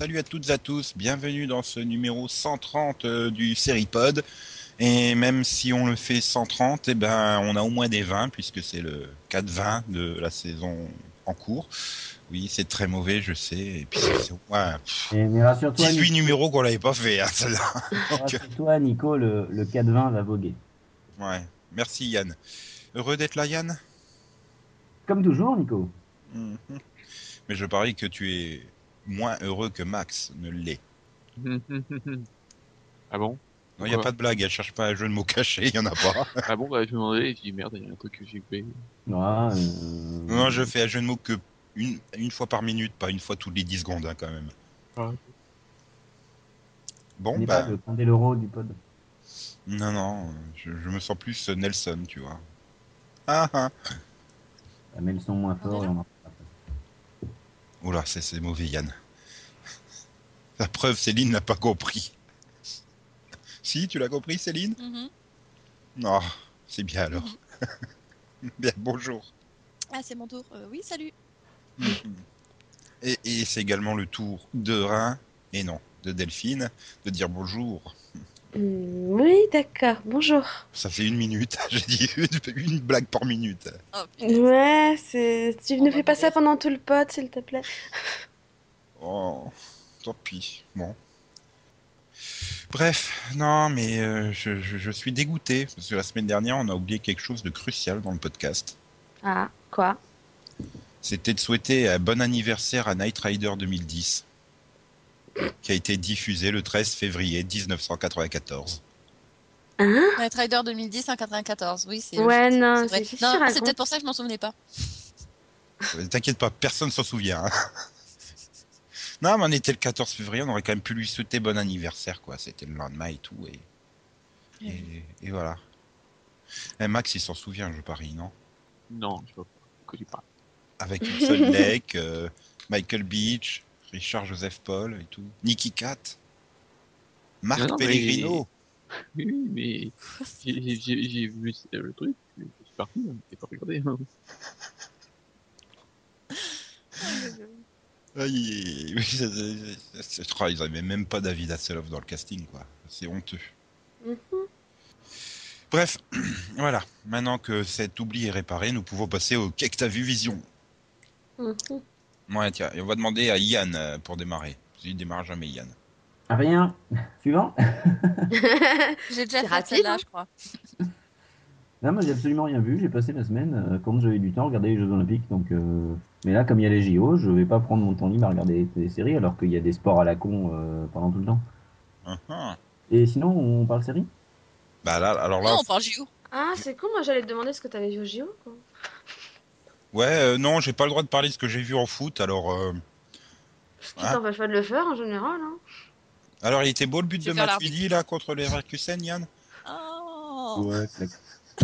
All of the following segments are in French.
Salut à toutes et à tous, bienvenue dans ce numéro 130 euh, du Seripod. Et même si on le fait 130, eh ben, on a au moins des 20 puisque c'est le 4-20 de la saison en cours. Oui, c'est très mauvais, je sais. Et puis c'est au moins Et- mais rassure-toi, 18 Nico, numéros qu'on l'avait pas fait, hein, celle-là. Rassure-toi, Nico, le, le 4-20 va voguer. ouais. Merci Yann. Heureux d'être là, Yann? Comme toujours, Nico. Mhm. Mais je parie que tu es moins heureux que Max ne l'est. ah bon? Non, il n'y a pas de blague, elle cherche pas un jeu de mots caché, il y en a pas. Ah bon, bah je me demandais, je dis merde, il y a un truc que j'ai coupé. Non, euh, Non, je fais un jeu de mots que une, une fois par minute, pas une fois toutes les 10 secondes hein, quand même. Ah. Bon, bah, pas le Candeloro du pod. non, non, je, je me sens plus Nelson, tu vois. Ah ah. Ah, Mais le son moins fort On en. Oula, c'est c'est mauvais, Yann. La preuve, Céline n'a pas compris. Si, tu l'as compris, Céline. Non, c'est bien alors. bien, bonjour. Ah, c'est mon tour. Euh, oui, salut. Et, et c'est également le tour de Rhin, et non, de Delphine, de dire bonjour. Hmm, Oui, d'accord. Bonjour. Ça fait une minute, j'ai dit une, une blague par minute. Oh. Ouais. Tu On ne fais pas ça pendant tout le pod, s'il te plaît. Oh, tant pis, bon. Bref, non, mais euh, je, je- je suis dégoûté, parce que la semaine dernière, on a oublié quelque chose de crucial dans le podcast. Ah, quoi? C'était de souhaiter un bon anniversaire à Night Rider 2010, qui a été diffusé le 13 février 1994. Hein? Night Rider 2010 en 94. Oui, c'est. Ouais, c'est- non, c'est peut-être pour ça que je m'en souvenais pas. Euh, T'inquiète pas, personne s'en souvient. hein. Non, mais on était le 14 février, on aurait quand même pu lui souhaiter bon anniversaire, quoi. C'était le lendemain et tout, et, et, et voilà. Eh, Max, il s'en souvient, je parie, non? Non, je pas. Que tu parles. Avec Hudson Lake, euh, Michael Beach, Richard Joseph Paul et tout. Nicky Cat. Marc Non, non, mais- Pellegrino. Oui, oui, mais j'ai- vu le truc, je suis parti, hein, j'ai pas regardé. hein. C'est- c'est- je crois qu'ils avaient même pas David Hasselhoff dans le casting, quoi. C'est honteux. Mhm. Bref, voilà. Maintenant que cet oubli est réparé, nous pouvons passer au Qu'est-ce que t'as vu Vision Mhm. Ouais, tiens, et on va demander à Yann euh, pour démarrer. Il démarre jamais, Yann. Rien. Suivant. J'ai déjà C'est fait rapide, celle-là, hein. je crois. Non, moi j'ai absolument rien vu. J'ai passé la semaine, euh, quand j'avais du temps, à regarder les Jeux Olympiques. Donc, euh, Mais là, comme il y a les JO, je vais pas prendre mon temps libre à regarder des séries alors qu'il y a des sports à la con euh, pendant tout le temps. Hum. Et sinon, on parle série? Bah là, alors là, Non, on parle JO. Ah, c'est con, moi j'allais te demander ce que t'avais vu au JO, quoi. ouais, euh, non, j'ai pas le droit de parler de ce que j'ai vu en foot. Alors, euh, Ce qui Ah. t'empêche pas de le faire en général, hein. alors, il était beau le but de Matuidi là contre les Leverkusen, Yann? Oh, Ouais.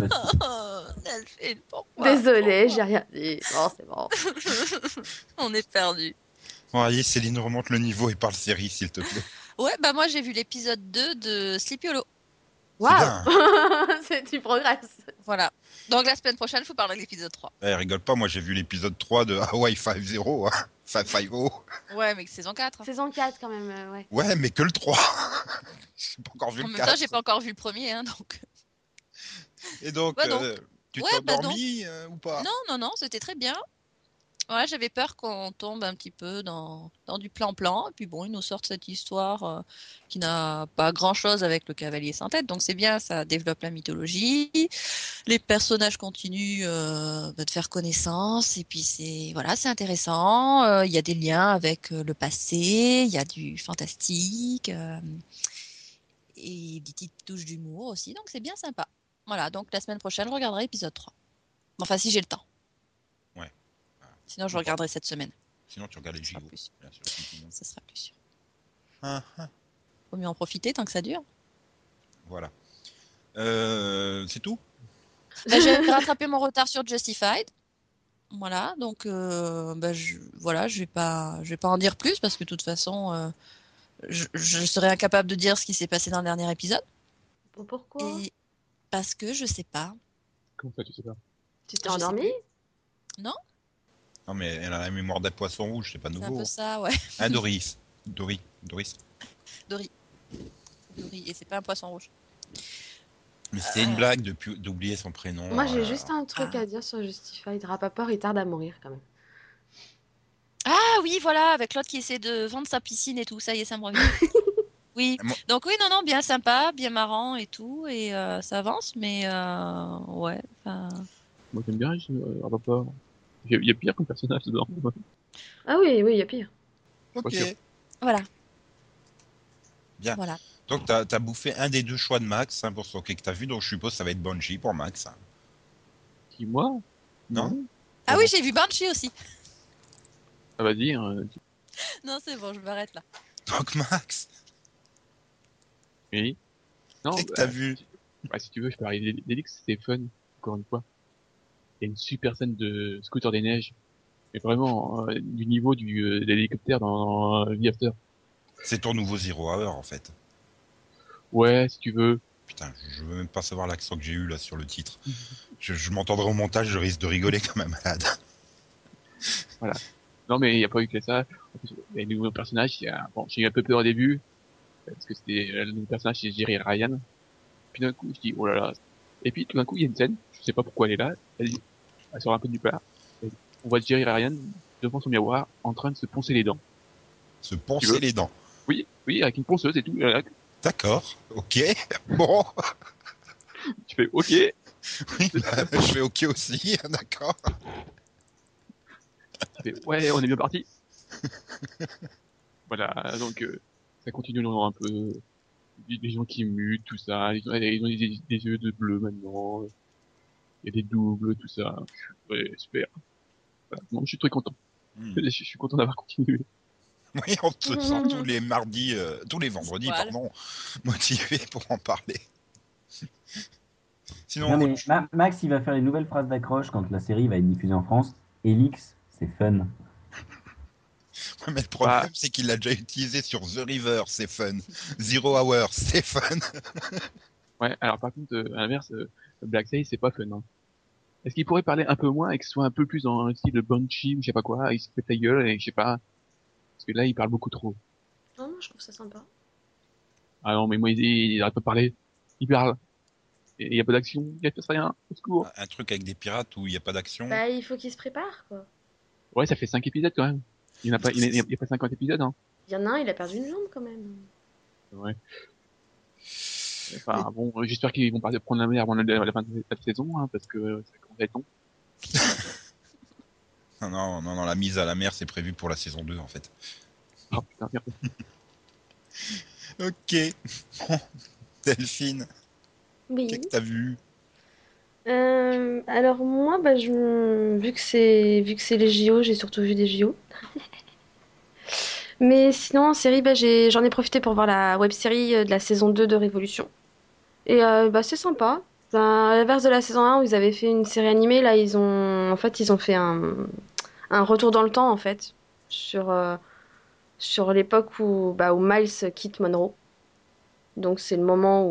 Oh Delphine, pourquoi Désolée, Pourquoi j'ai rien dit. Bon, c'est bon. On est perdu. Bon, allez, Céline, remonte le niveau et parle série, s'il te plaît. Ouais, bah moi j'ai vu l'épisode 2 de Sleepy Hollow. Waouh C'est- Tu progresses. Voilà. Donc la semaine prochaine, je vous parlerai de l'épisode 3. Eh, rigole pas, moi j'ai vu l'épisode 3 de Hawaii 5-0, hein. 5-5-0. Ouais, mais saison 4. Saison 4 quand même, euh, ouais. Ouais, mais que le 3. j'ai pas encore vu En le même temps, 4. j'ai pas encore vu le premier, hein, donc. Et donc, euh, tu Ouais, t'es bah endormi euh, ou pas? Non, non, non, c'était très bien. Ouais, j'avais peur qu'on tombe un petit peu dans, dans du plan-plan. Et puis bon, ils nous sortent cette histoire euh, qui n'a pas grand-chose avec le cavalier sans tête. Donc c'est bien, ça développe la mythologie. Les personnages continuent euh, bah, de faire connaissance. Et puis c'est voilà, c'est intéressant. Euh, Il y a des liens avec le passé. Il y a du fantastique. et des petites touches d'humour aussi. Donc c'est bien sympa. Voilà, donc la semaine prochaine, je regarderai l'épisode 3. Enfin, si j'ai le temps. Ouais. Sinon, je regarderai cette semaine. Sinon, tu regardes les Ce JO. plus, Bien sûr, ce sera plus sûr. Ah, ah, Faut mieux en profiter tant que ça dure. Voilà. Euh, c'est tout? Bah, j'ai rattrapé mon retard sur Justified. Voilà, donc euh, bah, je, voilà, je vais pas, je vais pas en dire plus parce que de toute façon, euh, je, je serais incapable de dire ce qui s'est passé dans le dernier épisode. Pourquoi? Et parce que je sais pas. Comment ça, tu sais pas Tu t'es Je sais endormi Non Non, mais elle a la mémoire d'un poisson rouge, c'est pas C'est un nouveau. peu ça, ouais. Hein, Doris Doris Doris Dory. Dory. Et c'est pas un poisson rouge. Mais c'était une blague depuis- d'oublier son prénom. Moi, j'ai euh, juste un truc Ah. à dire sur Justified. Rapaport, il tarde à mourir quand même. Ah oui, voilà, avec l'autre qui essaie de vendre sa piscine et tout, ça y est, ça me revient. Oui, Moi- donc oui, non, non, bien sympa, bien marrant et tout, et euh, ça avance, mais euh, ouais, Moi, j'aime bien euh, Rapaport. Il y, a- il y a pire comme personnage dedans. Ah oui, oui, il y a pire. Ok. Voilà. Bien. Voilà. Donc, t'as as bouffé un des deux choix de Max hein, pour ce que t'as vu, donc je suppose que ça va être Bungie pour Max. hein. Qui, moi Non. Ah Bon. oui, j'ai vu Banshee aussi. Ça va dire. euh, Non, c'est bon, je m'arrête là. Donc, Max, oui. Non, bah, t'as vu bah, si tu veux, je peux arriver d'Elix, c'est fun, encore une fois. Il y a une super scène de scooter des neiges. Mais vraiment, euh, du niveau du, euh, de l'hélicoptère dans euh, The After. C'est ton nouveau Zero Hour, en fait. Ouais, si tu veux. Putain, je veux même pas savoir l'accent que j'ai eu là sur le titre. Je, je m'entendrai au montage, je risque de rigoler comme un malade. Non, mais il n'y a pas eu que ça. En plus, il y a un nouveau personnage. Il y a... Bon, j'ai eu un peu peur au début. Parce que c'était euh, le personnage, c'est Jerry Ryan. Puis d'un coup, je dis, oh là là. Et puis tout d'un coup, il y a une scène. Je sais pas pourquoi elle est là. Elle, elle sort un peu du. Et On voit Jerry Ryan devant son miroir en train de se poncer les dents. Se poncer les dents. Oui, oui, avec une ponceuse et tout. Là, D'accord, ok. Bon, tu fais, ok. oui, bah, je fais ok aussi, d'accord. Tu fais, ouais, on est bien parti. voilà, donc euh, ça continue dans un peu des, gens qui mutent, tout ça. Ils ont, ils ont des, yeux de bleu maintenant. Il y a des doubles, tout ça. Ouais, super. Voilà. Non, je suis très content. Hmm. Je, je suis content d'avoir continué. Oui, on te sent tous les mardis, euh, tous les vendredis, Voilà. pardon, motivé pour en parler. Sinon, Non, mais Ma- Max, il va faire les nouvelles phrases d'accroche quand la série va être diffusée en France. Elix, c'est fun. mais le problème, Bah. c'est qu'il l'a déjà utilisé sur The River, c'est fun. Zero Hour, c'est fun. Ouais, alors par contre, euh, à l'inverse, euh, Black Sail, c'est pas fun. Hein. Est-ce qu'il pourrait parler un peu moins et que ce soit un peu plus dans le style de Banshee ou je sais pas quoi, il se fait ta gueule et je sais pas. Parce que là, il parle beaucoup trop. Non, non, je trouve ça sympa. Ah non, mais moi, il, il arrête pas de parler. Il parle. Et il y a pas d'action, il se passe rien. Au secours. Un truc avec des pirates où il n'y a pas d'action. Bah, il faut qu'il se prépare, quoi. Ouais, ça fait 5 épisodes quand même. Il n'y a pas, il y a, il y a pas 50 épisodes, hein. Il y en a un, il a perdu une jambe quand même. Ouais. Enfin, bon, j'espère qu'ils vont prendre la mer avant la, la fin de la saison, hein, parce que ça commence à être long. Non, non, non, non, la mise à la mer, c'est prévu pour la saison 2, en fait. Oh putain, merde. Ok. Delphine, Oui. qu'est-ce que t'as vu? Euh, alors moi, bah, vu que c'est les JO, j'ai surtout vu des JO. Mais sinon, en série, bah, j'en ai profité pour voir la web série de la saison 2 de Révolution. Et euh, bah, c'est sympa. À l'inverse de la saison 1 où ils avaient fait une série animée, là ils ont en fait ils ont fait un, retour dans le temps en fait sur euh, l'époque où Miles quitte Monroe. Donc c'est le moment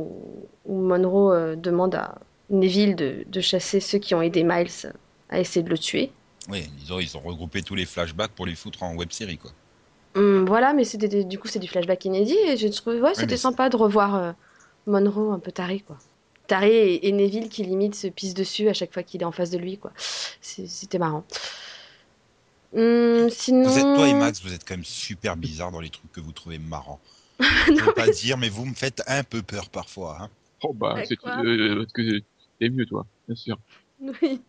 où, Monroe euh, demande à Neville de, de chasser ceux qui ont aidé Miles à essayer de le tuer. Oui, ils ont, ils ont regroupé tous les flashbacks pour les foutre en web série, quoi. Hum, voilà, mais c'était du coup c'est du flashback inédit et j'ai trouvé ouais, c'était mais sympa de revoir euh, Monroe un peu taré quoi. Taré et, et Neville qui limite se pisse dessus à chaque fois qu'il est en face de lui quoi. C'était marrant. Hum, sinon Vous êtes, toi et Max, vous êtes quand même super bizarre dans les trucs que vous trouvez marrants. Je ne veux pas dire, mais vous me faites un peu peur parfois. Hein. Oh bah, c'est quoi euh, que t'es mieux, toi, bien sûr. Oui.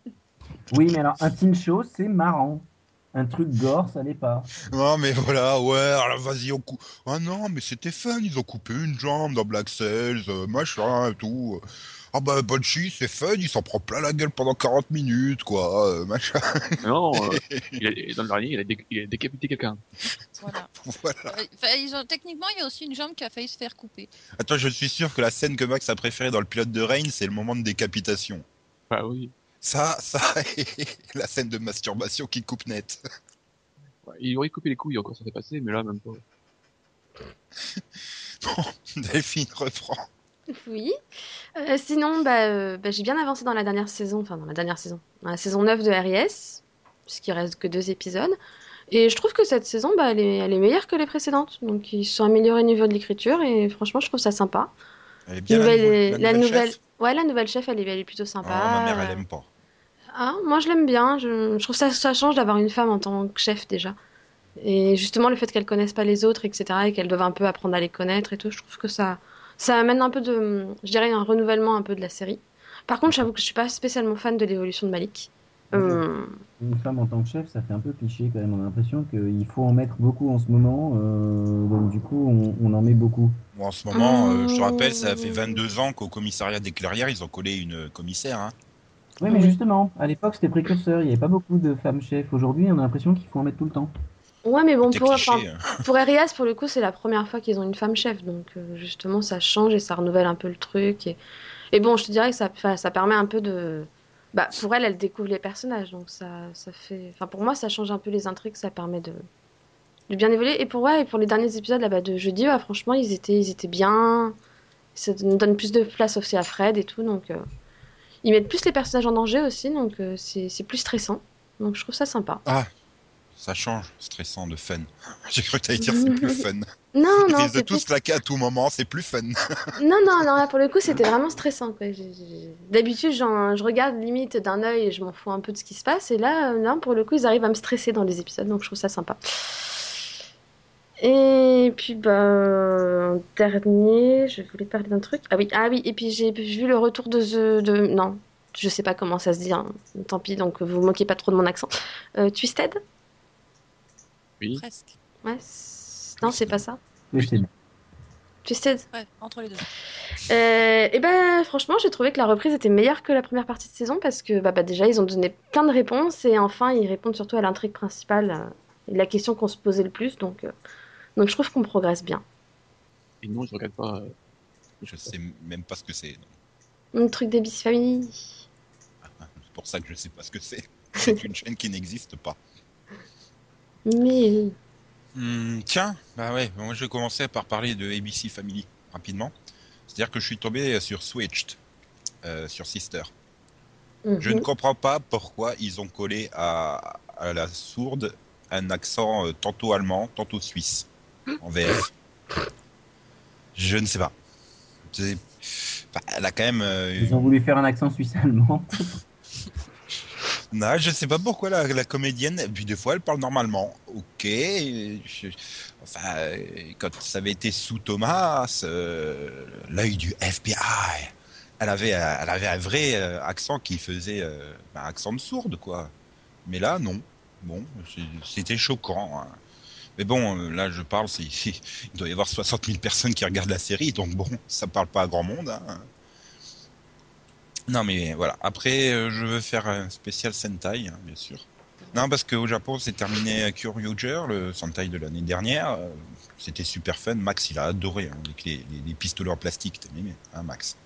Oui, mais alors, un teen show, c'est marrant. Un truc gore, ça l'est pas. Non, mais voilà, ouais, alors vas-y, on coupe. Ah non, mais c'était fun, ils ont coupé une jambe dans Black Sails, euh, machin et tout. Ah bah, Banshee, c'est fun, il s'en prend plein la gueule pendant 40 minutes, quoi, euh, machin. Non, euh, il a- dans le dernier, il a, dé- il a décapité quelqu'un. Voilà. voilà. Euh, enfin, ils ont, techniquement, il y a aussi une jambe qui a failli se faire couper. Attends, je suis sûr que la scène que Max a préférée dans le pilote de Rain, c'est le moment de décapitation. Bah oui. Ça, ça, et la scène de masturbation qui coupe net. Ouais, il aurait coupé les couilles encore, ça s'est passé, mais là, même pas. Bon, Delphine reprend. Oui. Euh, sinon, bah, euh, bah, j'ai bien avancé dans la dernière saison, enfin dans la dernière saison, dans la saison 9 de RIS. puisqu'il reste que deux épisodes. Et je trouve que cette saison, bah, elle, est, elle est meilleure que les précédentes. Donc ils se sont améliorés au niveau de l'écriture et franchement, je trouve ça sympa. Elle est bien Nouvelle- la, la nouvelle, chef ouais, la nouvelle chef, elle est, elle est plutôt sympa. Ah, ma mère, elle aime pas. Ah, moi je l'aime bien. Je, je trouve ça, ça change d'avoir une femme en tant que chef déjà. Et justement, le fait qu'elle connaisse pas les autres, etc., et qu'elle doive un peu apprendre à les connaître et tout, je trouve que ça, ça amène un peu de, je dirais, un renouvellement un peu de la série. Par contre, j'avoue que je suis pas spécialement fan de l'évolution de Malik. Euh, Une femme en tant que chef, ça fait un peu cliché quand même. On a l'impression qu'il faut en mettre beaucoup en ce moment. euh, donc du coup, on, on en met beaucoup. Bon, en ce moment, euh, je te rappelle, ça fait 22 ans qu'au commissariat des Clairières, ils ont collé une commissaire. Hein. Oui, mais justement, à l'époque, c'était précurseur. Il n'y avait pas beaucoup de femmes chefs. Aujourd'hui, on a l'impression qu'il faut en mettre tout le temps. Ouais, mais bon, pour, cliché. enfin, hein. pour Arias, pour le coup, c'est la première fois qu'ils ont une femme chef. Donc, euh, justement, ça change et ça renouvelle un peu le truc. Et, et bon, je te dirais que ça, ça permet un peu de. Bah, pour elle, elle découvre les personnages. Donc, ça, ça fait. Enfin, pour moi, ça change un peu les intrigues. Ça permet de, de bien évoluer. Et pour, ouais, et pour les derniers épisodes là, bah, de jeudi, ouais, franchement, ils étaient, ils étaient bien. Ça nous donne plus de place aussi à Fred et tout. Donc, euh, ils mettent plus les personnages en danger aussi. Donc, euh, c'est c'est plus stressant. Donc, je trouve ça sympa. Ah, ça change, stressant de fun. J'ai cru que t'allais dire c'est plus fun. Non, Ils non, risquent de tous claquer à tout moment, c'est plus fun. Non, non, non, là pour le coup c'était vraiment stressant. quoi. D'habitude je regarde limite d'un œil et je m'en fous un peu de ce qui se passe. Et là, euh, là, pour le coup, ils arrivent à me stresser dans les épisodes, donc je trouve ça sympa. Et puis, bah, en dernier, je voulais parler d'un truc. Ah oui, ah oui, et puis j'ai vu le retour de The. De... Non, je sais pas comment ça se dit, hein. tant pis, donc vous vous moquez pas trop de mon accent. Euh, Twisted? Oui. Presque. Ouais. Non, c'est pas ça. C'est Twisted Ouais, entre les deux. Euh, et ben franchement, j'ai trouvé que la reprise était meilleure que la première partie de saison parce que bah, bah, déjà ils ont donné plein de réponses et enfin ils répondent surtout à l'intrigue principale euh, et la question qu'on se posait le plus. Donc, euh, donc je trouve qu'on progresse bien. Et non, je regarde pas. Je sais même pas ce que c'est. Le truc des bis family. C'est pour ça que je sais pas ce que c'est. C'est une chaîne qui n'existe pas. Mais Hmm, tiens, bah ouais, moi je vais commencer par parler de ABC Family rapidement. C'est-à-dire que je suis tombé sur Switched, euh, sur Sister. Je ne mhm. comprends pas pourquoi ils ont collé à, à la sourde un accent euh, tantôt allemand, tantôt suisse en VF. Je ne sais pas. Enfin, elle a quand même. euh, Ils ont voulu faire un accent suisse-allemand. Non, je sais pas pourquoi la, la comédienne, puis des fois elle parle normalement. Ok. enfin, euh, quand ça avait été sous Thomas, euh, l'œil du FBI, elle avait, elle avait un vrai euh, accent qui faisait euh, accent de sourde, quoi. Mais là, non. Bon, c'était choquant. hein. Mais bon, euh, là, je parle, il doit y avoir 60 000 personnes qui regardent la série, donc bon, ça parle pas à grand monde. Hein. Non, mais voilà. Après, euh, je veux faire un spécial Sentai, hein, bien sûr. Non, parce qu'au Japon, c'est terminé Kyoryuger, le Sentai de l'année dernière. Euh, C'était super fun. Max, il a adoré. Hein, les pistolets en plastique, t'as aimé, hein, Max?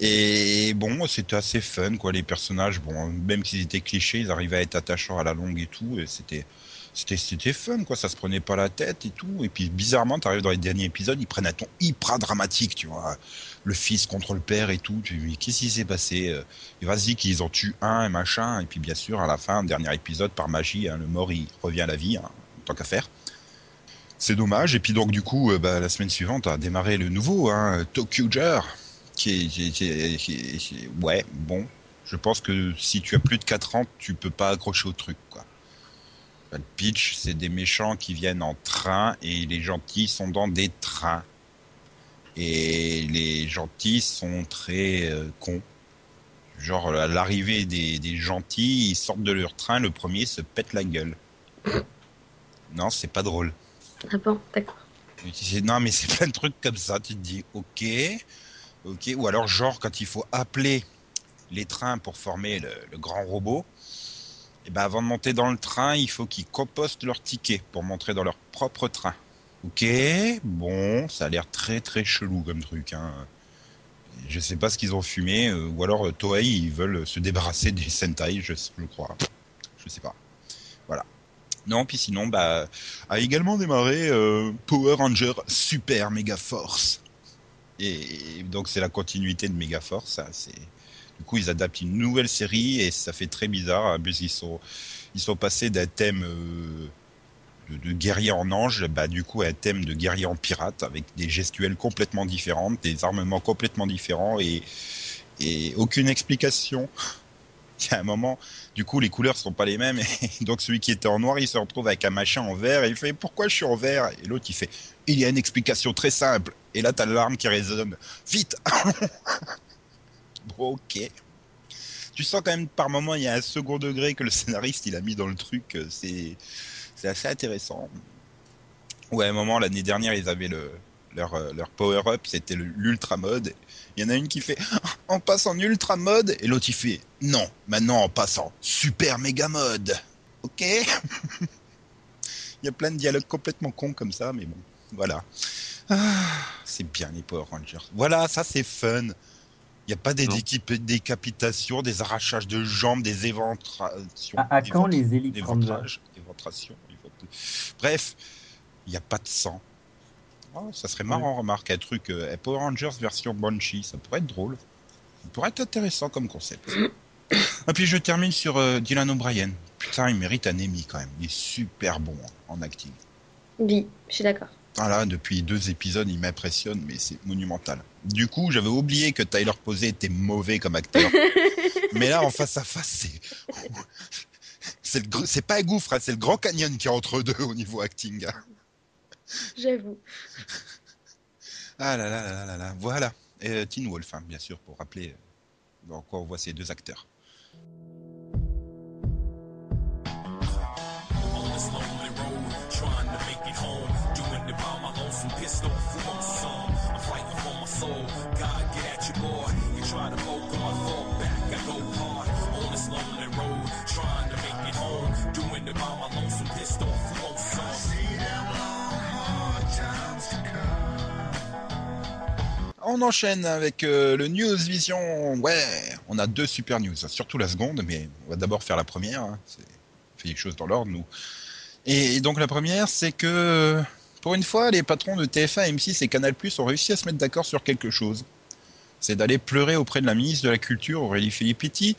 Et bon, c'était assez fun, quoi. Les personnages, bon, même s'ils étaient clichés, ils arrivaient à être attachants à la longue et tout. Et c'était, c'était, c'était fun, quoi. Ça se prenait pas la tête et tout. Et puis, bizarrement, t'arrives dans les derniers épisodes, ils prennent un ton hyper dramatique, tu vois. Le fils contre le père et tout. Tu qu'est-ce qui s'est passé? Euh, vas-y qu'ils en tuent un et machin. Et puis, bien sûr, à la fin, dernier épisode, par magie, hein, le mort, il revient à la vie, hein, tant qu'à faire. C'est dommage. Et puis, donc, du coup, euh, bah, la semaine suivante, a démarré le nouveau, hein, est- qui est- qui est- ouais, bon. Je pense que si tu as plus de 4 ans, tu peux pas accrocher au truc, quoi. Bah, Le pitch, c'est des méchants qui viennent en train et les gentils sont dans des trains. Et les gentils sont très euh, cons. Genre, à l'arrivée des, des gentils, ils sortent de leur train, le premier se pète la gueule. Non, c'est pas drôle. Ah bon, d'accord. Non, mais c'est plein de trucs comme ça. Tu te dis, ok, ok. Ou alors, genre, quand il faut appeler les trains pour former le, le grand robot, et ben avant de monter dans le train, il faut qu'ils compostent leur ticket pour montrer dans leur propre train. Ok, bon, ça a l'air très très chelou comme truc. Hein. Je sais pas ce qu'ils ont fumé, euh, ou alors euh, Toei ils veulent se débarrasser des Sentai, je, je crois. Je sais pas. Voilà. Non, puis sinon, bah, a également démarré euh, Power Ranger Super Mega Force. Et, donc c'est la continuité de Mega Force. c'est du coup ils adaptent une nouvelle série et ça fait très bizarre hein, parce qu'ils sont ils sont passés d'un thème de, guerrier en ange, bah du coup un thème de guerrier en pirate avec des gestuels complètement différents, des armements complètement différents et aucune explication. Il y a un moment, du coup, les couleurs sont pas les mêmes, donc celui qui était en noir, il se retrouve avec un machin en vert, et il fait pourquoi je suis en vert? Et l'autre, il fait il y a une explication très simple. Et là, t'as l'alarme qui résonne. Vite Bon, ok. Tu sens quand même par moment, il y a un second degré que le scénariste il a mis dans le truc. euh, C'est c'est assez intéressant. Ouais, à un moment l'année dernière, ils avaient le leur euh, leur power up, c'était l'ultra mode. Il y en a une qui fait on passe en ultra mode et l'autre il fait non, maintenant on passe en super méga mode. Ok. il y a plein de dialogues complètement cons comme ça, mais bon, voilà. Ah, c'est bien les Power Rangers. Voilà, ça c'est fun. Il n'y a pas des décapitations, des arrachages de jambes, des éventrations. À, à quand les Elite Rangers Bref, il n'y a pas de sang. Oh, ça serait marrant, remarque, un truc, euh, Power Rangers version Banshee, ça pourrait être drôle. Ça pourrait être intéressant comme concept. Et puis je termine sur euh, Dylan O'Brien. Putain, il mérite un Emmy quand même. Il est super bon hein, en acting. Oui, je suis d'accord. Ah là, depuis deux épisodes, il m'impressionne, mais c'est monumental. Du coup, j'avais oublié que Tyler Posey était mauvais comme acteur. mais là, en face à face, c'est. C'est c'est pas un gouffre, hein, c'est le Grand Canyon qui est entre deux au niveau acting. hein. J'avoue. Ah là là là là là là. Voilà. Et euh, Teen Wolf, hein, bien sûr, pour rappeler euh, dans quoi on voit ces deux acteurs. On enchaîne avec euh, le News Vision. Ouais, on a deux super news, surtout la seconde, mais on va d'abord faire la première. hein. Fait les choses dans l'ordre, nous. Et donc la première, c'est que pour une fois, les patrons de TF1, M6 et Canal+ ont réussi à se mettre d'accord sur quelque chose. C'est d'aller pleurer auprès de la ministre de la Culture, Aurélie Filippetti,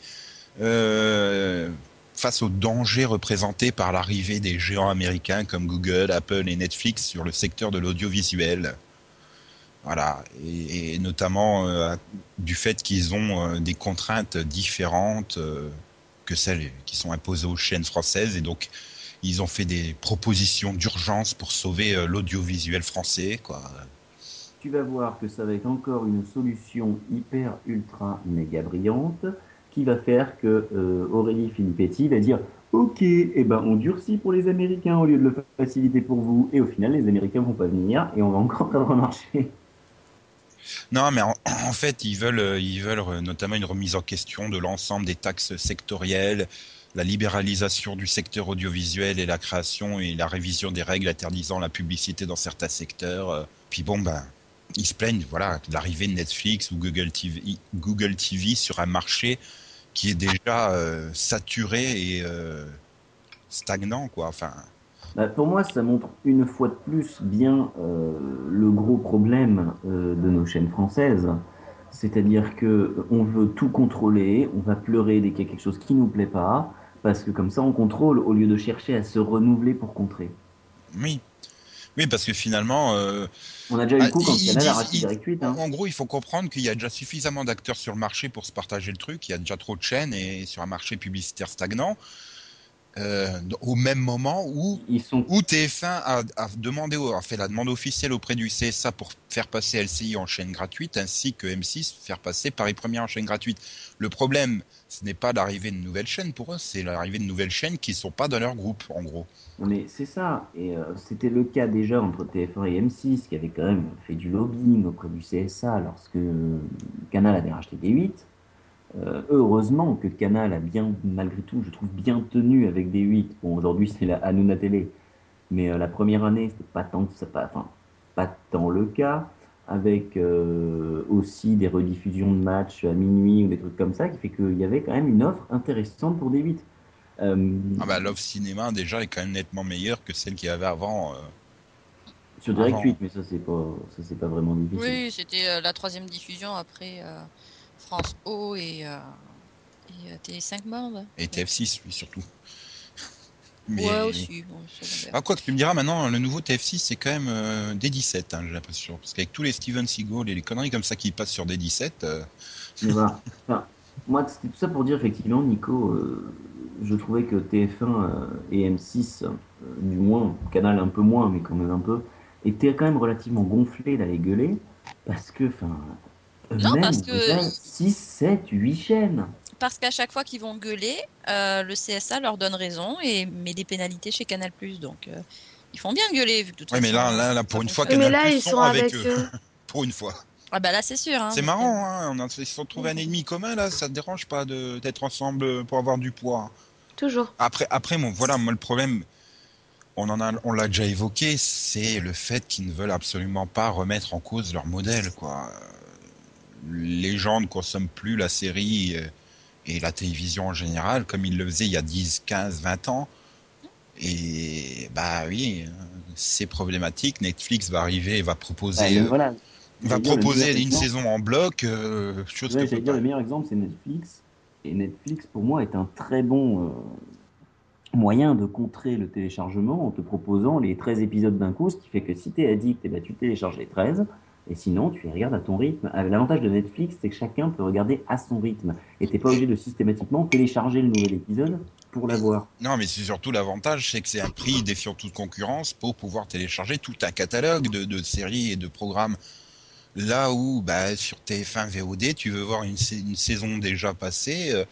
euh, face aux dangers représentés par l'arrivée des géants américains comme Google, Apple et Netflix sur le secteur de l'audiovisuel. Voilà, et, notamment euh, du fait qu'ils ont euh, des contraintes différentes euh, que celles qui sont imposées aux chaînes françaises, et donc ils ont fait des propositions d'urgence pour sauver l'audiovisuel français. Tu vas voir que ça va être encore une solution hyper ultra méga brillante qui va faire que Aurélie Filippetti va dire Ok, eh ben on durcit pour les Américains au lieu de le faciliter pour vous, et au final les Américains vont pas venir et on va encore perdre un marché. Non, mais en, fait, ils veulent, euh, ils veulent euh, notamment une remise en question de l'ensemble des taxes sectorielles, la libéralisation du secteur audiovisuel et la création et la révision des règles interdisant la publicité dans certains secteurs. euh. Puis bon, ben, ils se plaignent, voilà, de l'arrivée de Netflix ou Google TV, Google TV sur un marché qui est déjà saturé et stagnant, quoi. Enfin, Bah, pour moi, ça montre une fois de plus bien euh, le gros problème euh, de nos chaînes françaises. C'est-à-dire que on veut tout contrôler, on va pleurer dès qu'il y a quelque chose qui nous plaît pas, parce que comme ça on contrôle au lieu de chercher à se renouveler pour contrer. oui. Oui, parce que finalement, euh, On a déjà eu Ah, le coup quand ils- Canal ils a disent- racheté ils- Direct 8. Hein. En gros, il faut comprendre qu'il y a déjà suffisamment d'acteurs sur le marché pour se partager le truc. Il y a déjà trop de chaînes et sur un marché publicitaire stagnant. Euh, au même moment où, Ils sont où TF1 a, a demandé, a fait la demande officielle auprès du CSA pour faire passer LCI en chaîne gratuite, ainsi que M6 faire passer Paris Première en chaîne gratuite. Le problème, ce n'est pas l'arrivée de nouvelles chaînes pour eux, c'est l'arrivée de nouvelles chaînes qui sont pas dans leur groupe, en gros. Mais c'est ça, et euh, c'était le cas déjà entre TF1 et M6 qui avait quand même fait du lobbying auprès du CSA lorsque euh, Canal avait racheté D8. Euh, heureusement que Canal a bien, malgré tout, je trouve bien tenu avec D8. Bon, aujourd'hui c'est la Hanouna Télé, mais euh, la première année c'était pas tant, ça pas, enfin, pas tant le cas, avec euh, aussi des rediffusions de matchs à minuit ou des trucs comme ça, qui fait qu'il y avait quand même une offre intéressante pour D8. Euh, Ah bah, l'offre cinéma, déjà, est quand même nettement meilleure que celle qu'il y avait avant. euh. Sur Direct Avant. 8, mais ça c'est pas, ça c'est pas vraiment difficile. Oui, c'était la troisième diffusion après euh, France O et, euh, et euh, Télé 5 Monde. Et TF6, oui, surtout. Mais... Ouais, aussi. Bon. Ah, quoi que tu me diras maintenant, le nouveau TF6 c'est quand même euh, D17, hein, j'ai l'impression. Parce qu'avec tous les Steven Seagal et les conneries comme ça qui passent sur D17, euh, Mais voilà. Enfin, moi, c'était tout ça pour dire effectivement, Nico, euh, je trouvais que TF1 euh, et M6, euh, du moins, Canal un peu moins, mais quand même un peu, étaient quand même relativement gonflés d'aller gueuler, parce que, enfin, Non, parce que- déjà, 6, 7, 8 chaînes. Parce qu'à chaque fois qu'ils vont gueuler, euh, le CSA leur donne raison et met des pénalités chez Canal+. Donc, euh, ils font bien gueuler, vu que de toute Ouais, mais là, là, là, pour une fois, Canal+, là, ils sont sont avec avec eux. eux. pour une fois. Ah bah là, c'est sûr. hein. C'est marrant, hein, on a, ils se sont trouvés un ennemi commun là, ça te dérange pas de- d'être ensemble pour avoir du poids. Toujours. Après, après, bon, voilà, moi le problème, on en a, on l'a déjà évoqué, c'est le fait qu'ils ne veulent absolument pas remettre en cause leur modèle, quoi. Les gens ne consomment plus la série euh, et la télévision en général comme ils le faisaient il y a 10, 15, 20 ans. Et bah oui, c'est problématique. Netflix va arriver et va Bah, proposer, voilà. va proposer une exemple- saison en bloc, euh, chose Ouais, que dire, le meilleur exemple, c'est Netflix. Et Netflix, pour moi, est un très bon euh, moyen de contrer le téléchargement en te proposant les 13 épisodes d'un coup, ce qui fait que si tu es addict, eh ben, tu télécharges les 13. Et sinon, tu les regardes à ton rythme. Euh, L'avantage de Netflix, c'est que chacun peut regarder à son rythme. Et t'es pas obligé de systématiquement télécharger le nouvel épisode pour l'avoir. Non, mais c'est surtout l'avantage, c'est que c'est un prix défiant toute concurrence pour pouvoir télécharger tout un catalogue de, séries et de programmes. Là où, bah, sur TF1 VOD, tu veux voir une saison déjà passée, euh,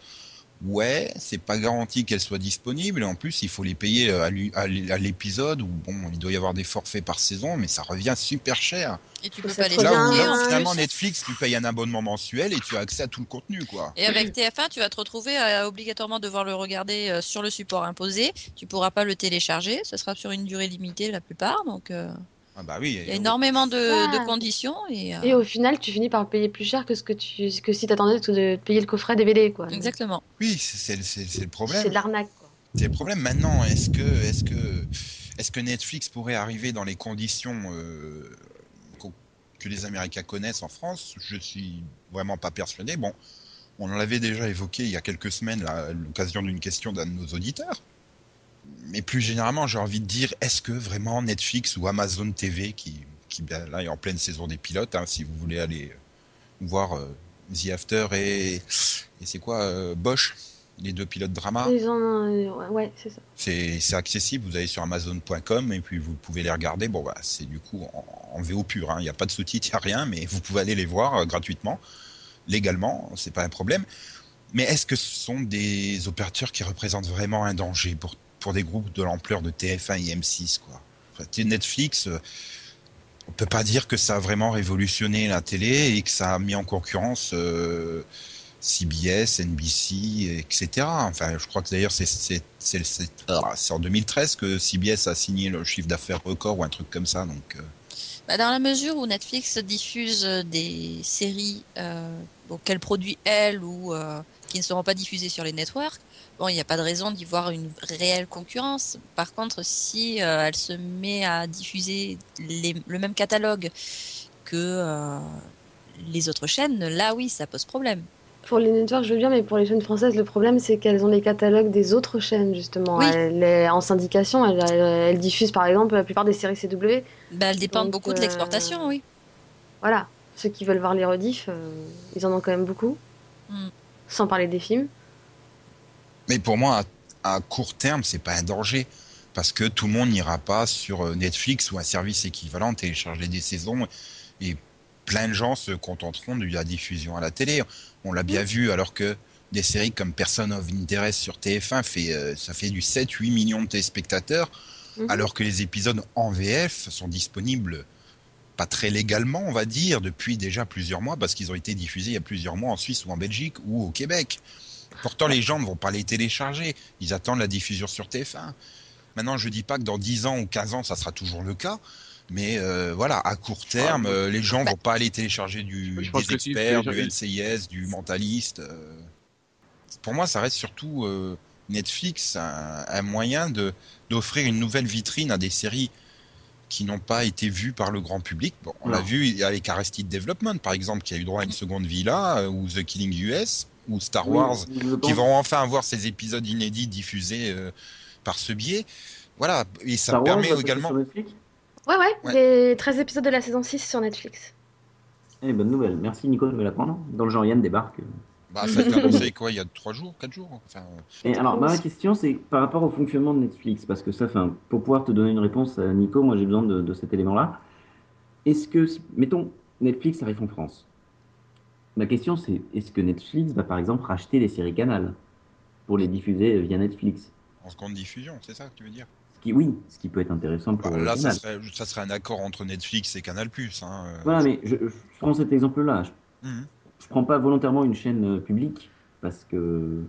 ouais, c'est pas garanti qu'elle soit disponible. Et en plus, il faut les payer euh, à l'épisode où, bon, il doit y avoir des forfaits par saison, mais ça revient super cher. Et tu peux pas les Là où, un- finalement Netflix, tu payes un abonnement mensuel et tu as accès à tout le contenu, quoi. Et avec TF1, tu vas te retrouver à obligatoirement devoir le regarder euh, sur le support imposé. Tu pourras pas le télécharger. Ce sera sur une durée limitée la plupart. Donc, euh, Ah bah oui. il y a énormément de, Ah. de conditions. Et, euh, Et au final, tu finis par payer plus cher que ce que tu que si t'attendais de de payer le coffret DVD, quoi. Exactement. Oui, c'est le problème. C'est de l'arnaque. C'est le problème maintenant. Est-ce que, est-ce que, est-ce que Netflix pourrait arriver dans les conditions euh, que les Américains connaissent en France? Je suis vraiment pas persuadé. Bon, on en avait déjà évoqué il y a quelques semaines à l'occasion d'une question d'un de nos auditeurs. Mais plus généralement, j'ai envie de dire, est-ce que vraiment Netflix ou Amazon TV, qui, qui ben, là est en pleine saison des pilotes, hein, si vous voulez aller euh, voir euh, The After et, et c'est quoi euh, Bosch, les deux pilotes drama? Ils ont, euh, ouais, c'est ça. C'est accessible, vous allez sur amazon.com et puis vous pouvez les regarder. Bon, bah, c'est du coup en, en VO pur, hein. il n'y a pas de sous-titres, il n'y a rien, mais vous pouvez aller les voir gratuitement, légalement, c'est pas un problème. Mais est-ce que ce sont des opérateurs qui représentent vraiment un danger pour, pour des groupes de l'ampleur de TF1 et M6 quoi Netflix, euh, on peut pas dire que ça a vraiment révolutionné la télé et que ça a mis en concurrence euh, CBS, NBC, etc. Enfin, je crois que d'ailleurs c'est ah, en 2013 que CBS a signé le chiffre d'affaires record ou un truc comme ça. Donc euh, Bah, dans la mesure où Netflix diffuse des séries qu'elle produit elle ou qui ne seront pas diffusées sur les networks, bon, il n'y a pas de raison d'y voir une réelle concurrence. Par contre, si euh, elle se met à diffuser les- le même catalogue que euh, les autres chaînes, là oui, ça pose problème. Pour les networks, je veux bien, mais pour les chaînes françaises, le problème, c'est qu'elles ont les catalogues des autres chaînes, justement. Oui. Elle est en syndication, elles, elles- elles diffusent, par exemple, la plupart des séries CW. Bah, elles dépendent Donc, beaucoup de euh, l'exportation, oui. Voilà. Ceux qui veulent voir les rediffs, ils en ont quand même beaucoup. Mm. Sans parler des films. Mais pour moi, à, à court terme, c'est pas un danger. Parce que tout le monde n'ira pas sur euh, Netflix ou un service équivalent télécharger des saisons. Et plein de gens se contenteront de la diffusion à la télé. On l'a bien vu, alors que des séries comme Person of Interest sur TF1, fait, euh, ça fait du 7-8 millions de téléspectateurs. Mhm. Alors que les épisodes en VF sont disponibles pas très légalement, on va dire, depuis déjà plusieurs mois, parce qu'ils ont été diffusés il y a plusieurs mois en Suisse ou en Belgique ou au Québec. Pourtant, les gens ne vont pas les télécharger. Ils attendent la diffusion sur TF1. Maintenant, je dis pas que dans 10 ans ou 15 ans, ça sera toujours le cas. Mais euh, voilà, à court terme, Ah, euh, les gens bah- vont pas aller télécharger du, des experts, du NCIS, du mentaliste. euh. Pour moi, ça reste surtout Netflix, un, un moyen de d'offrir une nouvelle vitrine à des séries qui n'ont pas été vues par le grand public. Bon, on l'a vu avec Arrested Development, par exemple, qui a eu droit à une seconde vie là, ou The Killing US, ou Star Oui, Wars, qui vont enfin avoir ces épisodes inédits diffusés euh, par ce biais. Voilà, et ça Star permet également. sur Netflix Ouais, ouais, Ouais. les 13 épisodes de la saison 6 sur Netflix. Eh, bonne nouvelle. Merci Nico de me l'apprendre. Dans le genre Yann débarque. Bah, ça a été annoncé quoi, il y a trois jours, quatre jours. Enfin, Et alors, ma question, c'est par rapport au fonctionnement de Netflix, parce que ça, pour pouvoir te donner une réponse, à Nico, moi j'ai besoin de, de cet élément-là. Est-ce que, mettons, Netflix arrive en France. Ma question, c'est est-ce que Netflix va par exemple racheter les séries Canal pour les diffuser via Netflix? En seconde diffusion, c'est ça que tu veux dire? Qui, Oui, ce qui peut être intéressant pour Bah, euh, Là, ça serait, ça serait un accord entre Netflix et Canal+. Hein. euh. Voilà, mais je, je prends cet exemple-là. Je, Mhm. je prends pas volontairement une chaîne euh, publique parce que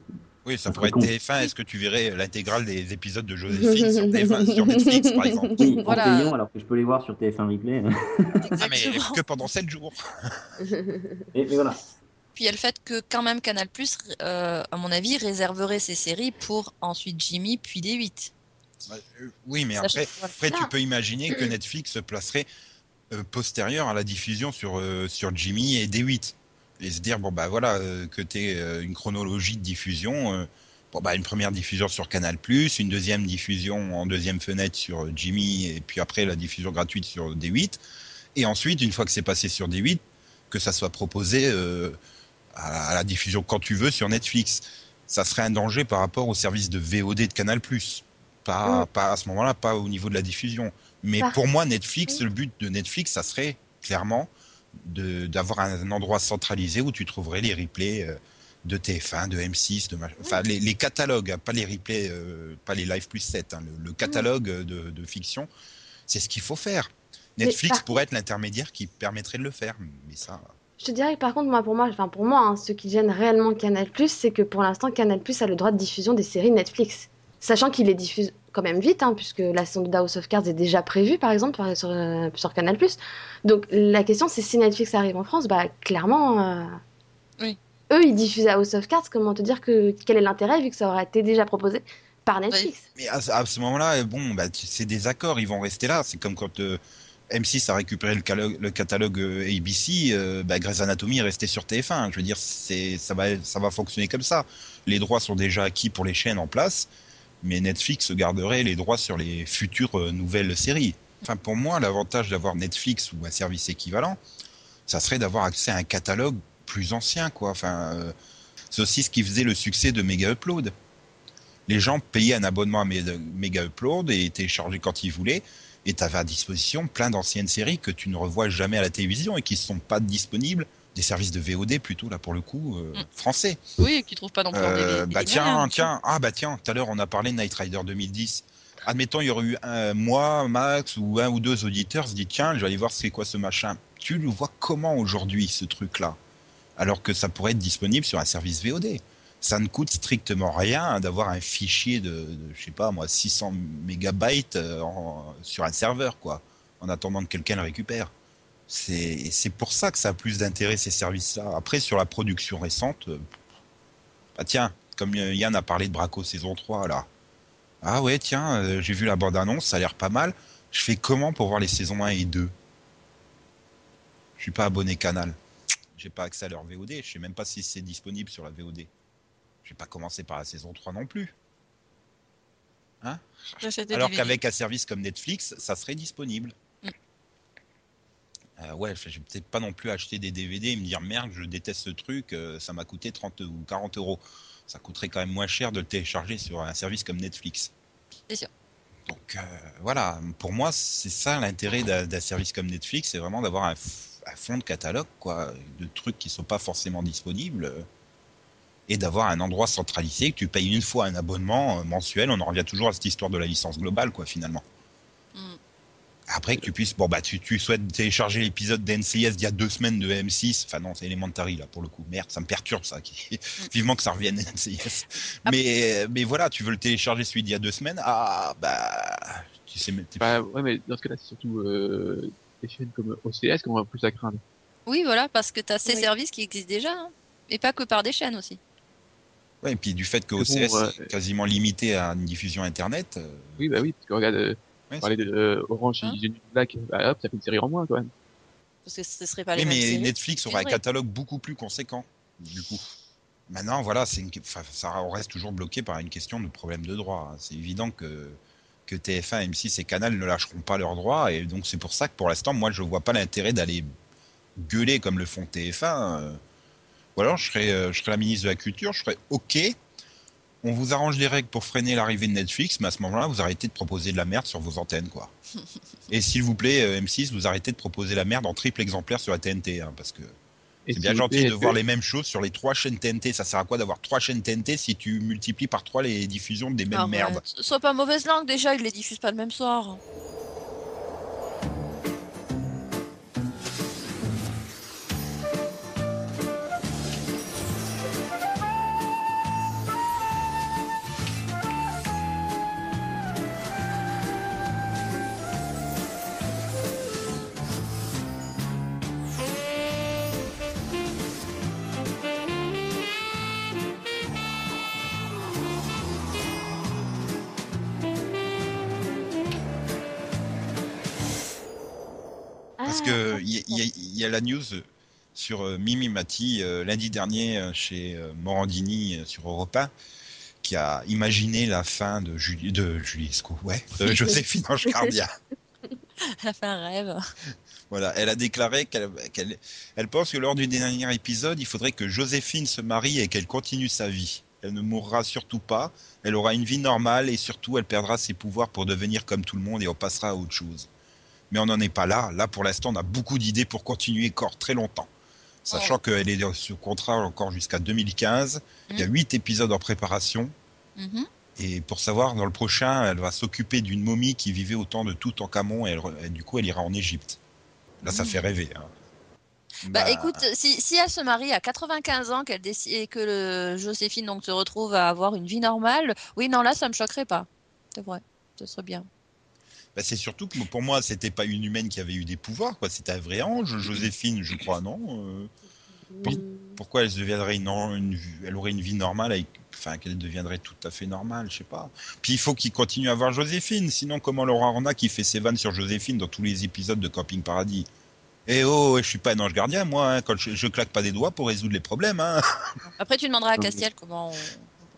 Oui, ça Ça pourrait être serait con. TF1. Est-ce que tu verrais l'intégrale des épisodes de Joséphine sur, TF1, sur Netflix, par exemple? Oui, Voilà. en payant alors que je peux les voir sur TF1 Replay. Ah, mais que pendant 7 jours. Et, mais voilà. Puis il y a le fait que quand même Canal+, euh, à mon avis, réserverait ses séries pour ensuite Jimmy, puis D8. Bah, euh, Oui, mais Ça, après, je- après tu peux imaginer que Netflix se placerait euh, postérieur à la diffusion sur, euh, sur Jimmy et D8. Et se dire, bon, bah voilà, euh, que tu une chronologie de diffusion. euh, bon, bah, une première diffusion sur Canal, une deuxième diffusion en deuxième fenêtre sur Jimmy, et puis après la diffusion gratuite sur D8. Et ensuite, une fois que c'est passé sur D8, que ça soit proposé euh, à, la, à la diffusion quand tu veux sur Netflix. Ça serait un danger par rapport au service de VOD de Canal+. Pas, Mm. pas à ce moment-là, pas au niveau de la diffusion. Mais Par- pour moi, Netflix, le but de Netflix, ça serait clairement d'avoir un endroit centralisé où tu trouverais les replays euh, de TF1, de M6, de enfin les, les catalogues, hein, pas les replays, euh, pas les live plus 7, hein, le, le catalogue de, de fiction, c'est ce qu'il faut faire. Netflix par pourrait être l'intermédiaire qui permettrait de le faire, mais ça, Je te dirais que par contre, moi, pour moi, enfin pour moi, hein, ce qui gêne réellement Canal+, c'est que pour l'instant, Canal+ a le droit de diffusion des séries Netflix. Sachant qu'il les diffuse quand même vite, hein, puisque la saison de House of Cards est déjà prévue, par exemple, sur, euh, sur Canal+. Donc la question, c'est si Netflix arrive en France, bah clairement... euh, Oui. Eux, ils diffusent House of Cards, comment te dire que quel est l'intérêt, vu que ça aurait été déjà proposé par Netflix? Mais à, à ce moment-là, bon, bah, c'est des accords, ils vont rester là. C'est comme quand euh, M6 a récupéré le, catalogue euh, ABC, euh, bah, Grey's Anatomy est resté sur TF1. Je veux dire, c'est, ça va, ça va fonctionner comme ça. Les droits sont déjà acquis pour les chaînes en place, mais Netflix garderait les droits sur les futures euh, nouvelles séries. Enfin, pour moi, l'avantage d'avoir Netflix ou un service équivalent, ça serait d'avoir accès à un catalogue plus ancien, quoi. Enfin, euh, c'est aussi ce qui faisait le succès de Mega Upload les gens payaient un abonnement à Mega Upload et téléchargeaient quand ils voulaient. Et tu avais à disposition plein d'anciennes séries que tu ne revois jamais à la télévision et qui ne sont pas disponibles. Des services de VOD plutôt, là pour le coup, euh, Mm. français. Oui, qui trouvent pas en Euh, bah tiens, tiens, ah bah tiens, tout à l'heure on a parlé de Night Rider 2010. Admettons, il y aurait eu un, moi, Max ou un ou deux auditeurs se dit tiens, je vais aller voir c'est quoi ce machin. Tu le vois comment aujourd'hui ce truc-là? Alors que ça pourrait être disponible sur un service VOD. Ça ne coûte strictement rien d'avoir un fichier de, de, je sais pas moi, 600 mégabytes euh, en- sur un serveur quoi, en attendant que quelqu'un le récupère. C'est pour ça que ça a plus d'intérêt ces services-là. Après sur la production récente, euh, bah tiens, comme euh, Yann a parlé de Braco saison 3 là. Ah ouais, tiens, euh, j'ai vu la bande-annonce, ça a l'air pas mal. Je fais comment pour voir les saisons 1 et 2 Je suis pas abonné canal. J'ai pas accès à leur VOD, je sais même pas si c'est disponible sur la VOD. Je vais pas commencer par la saison 3 non plus. Des Alors qu'avec un service comme Netflix, ça serait disponible. Euh, ouais, je vais peut-être pas non plus acheter des DVD et me dire merde, je déteste ce truc, euh, ça m'a coûté 30 ou 40 euros. Ça coûterait quand même moins cher de le télécharger sur un service comme Netflix. C'est sûr. Donc euh, voilà, pour moi, c'est ça l'intérêt d'un service comme Netflix, c'est vraiment d'avoir un, un fond de catalogue, quoi, de trucs qui sont pas forcément disponibles. et d'avoir un endroit centralisé que tu payes une fois un abonnement mensuel. On en revient toujours à cette histoire de la licence globale, quoi, finalement. Mm. Après que tu puisses, bon bah tu, tu souhaites télécharger l'épisode d'NCIS d'il y a deux semaines de M6, enfin non c'est Elementary là pour le coup, merde ça me perturbe ça, qui... vivement que ça revienne NCIS. Mais mais voilà, tu veux le télécharger celui d'il y a deux semaines, ah bah tu sais mais Bah ouais, mais dans ce cas-là, c'est surtout euh, des chaînes comme OCS qu'on va plus à craindre. Oui, voilà, parce que tu as ces Oui. services qui existent déjà, hein. et pas que par des chaînes aussi. ouais et puis du fait que OCS bon, ouais. est quasiment limité à une diffusion internet, euh, Oui, bah oui, parce que regarde, euh, ouais, parler de euh, Orange Hein et Black, bah hop, ça fait une série en moins quand même. Parce que ce serait pas Oui, les mêmes mais séries. Netflix aura un catalogue beaucoup plus conséquent, du coup. Maintenant, voilà, c'est une... enfin, ça on reste toujours bloqué par une question de problème de droit. hein. C'est évident que que TF1, M6 et Canal ne lâcheront pas leurs droits et donc c'est pour ça que pour l'instant, moi, je vois pas l'intérêt d'aller gueuler comme le font TF1. euh. Ou alors, je serais, euh, je serais la ministre de la Culture, je serais OK. On vous arrange les règles pour freiner l'arrivée de Netflix, mais à ce moment-là, vous arrêtez de proposer de la merde sur vos antennes, quoi. et s'il vous plaît, euh, M6, vous arrêtez de proposer la merde en triple exemplaire sur la TNT, hein, parce que c'est bien gentil de voir les mêmes choses sur les trois chaînes TNT. Ça sert à quoi d'avoir trois chaînes TNT si tu multiplies par trois les diffusions des mêmes Arrête. merdes? Sois pas mauvaise langue déjà, ils les diffusent pas le même soir. Y a- il y a la news sur euh, Mimi Mati euh, lundi dernier euh, chez Morandini sur Europe 1 qui a imaginé la fin de Julie, de Julie Esco, ouais, de Joséphine Ange Cardia. Elle a fait un rêve. Voilà, elle a déclaré qu'elle qu'elle- elle pense que lors du dernier épisode, il faudrait que Joséphine se marie et qu'elle continue sa vie. Elle ne mourra surtout pas, elle aura une vie normale et surtout elle perdra ses pouvoirs pour devenir comme tout le monde et on passera à autre chose. Mais on n'en est pas là. Là, pour l'instant, on a beaucoup d'idées pour continuer encore très longtemps. Sachant qu'elle est sous contrat encore jusqu'à 2015. Il y a Mm. huit épisodes en préparation. Mhm. Et pour savoir, dans le prochain, elle va s'occuper d'une momie qui vivait au temps de Toutankhamon et, elle et du coup, elle ira en Égypte. Là, ça Mm. fait rêver. hein. Bah, Bah, écoute, si, si elle se marie à 95 ans, qu'elle décide et que le Joséphine donc se retrouve à avoir une vie normale, oui, non, là, ça me choquerait pas. C'est vrai, ce serait bien. Bah, c'est surtout que pour moi, c'était pas une humaine qui avait eu des pouvoirs, quoi. C'était un vrai ange, Joséphine, je crois, non Euh. Pourquoi elle deviendrait une, une- elle aurait une vie normale avec, enfin, qu'elle deviendrait tout à fait normale, je sais pas. Puis il faut qu'il continue à voir Joséphine, sinon comment Laura Arna qui fait ses vannes sur Joséphine dans tous les épisodes de Camping Paradis? Eh oh, je suis pas un ange gardien, moi, hein, quand je, je claque pas des doigts pour résoudre les problèmes, hein. Après, tu demanderas à Castiel comment on,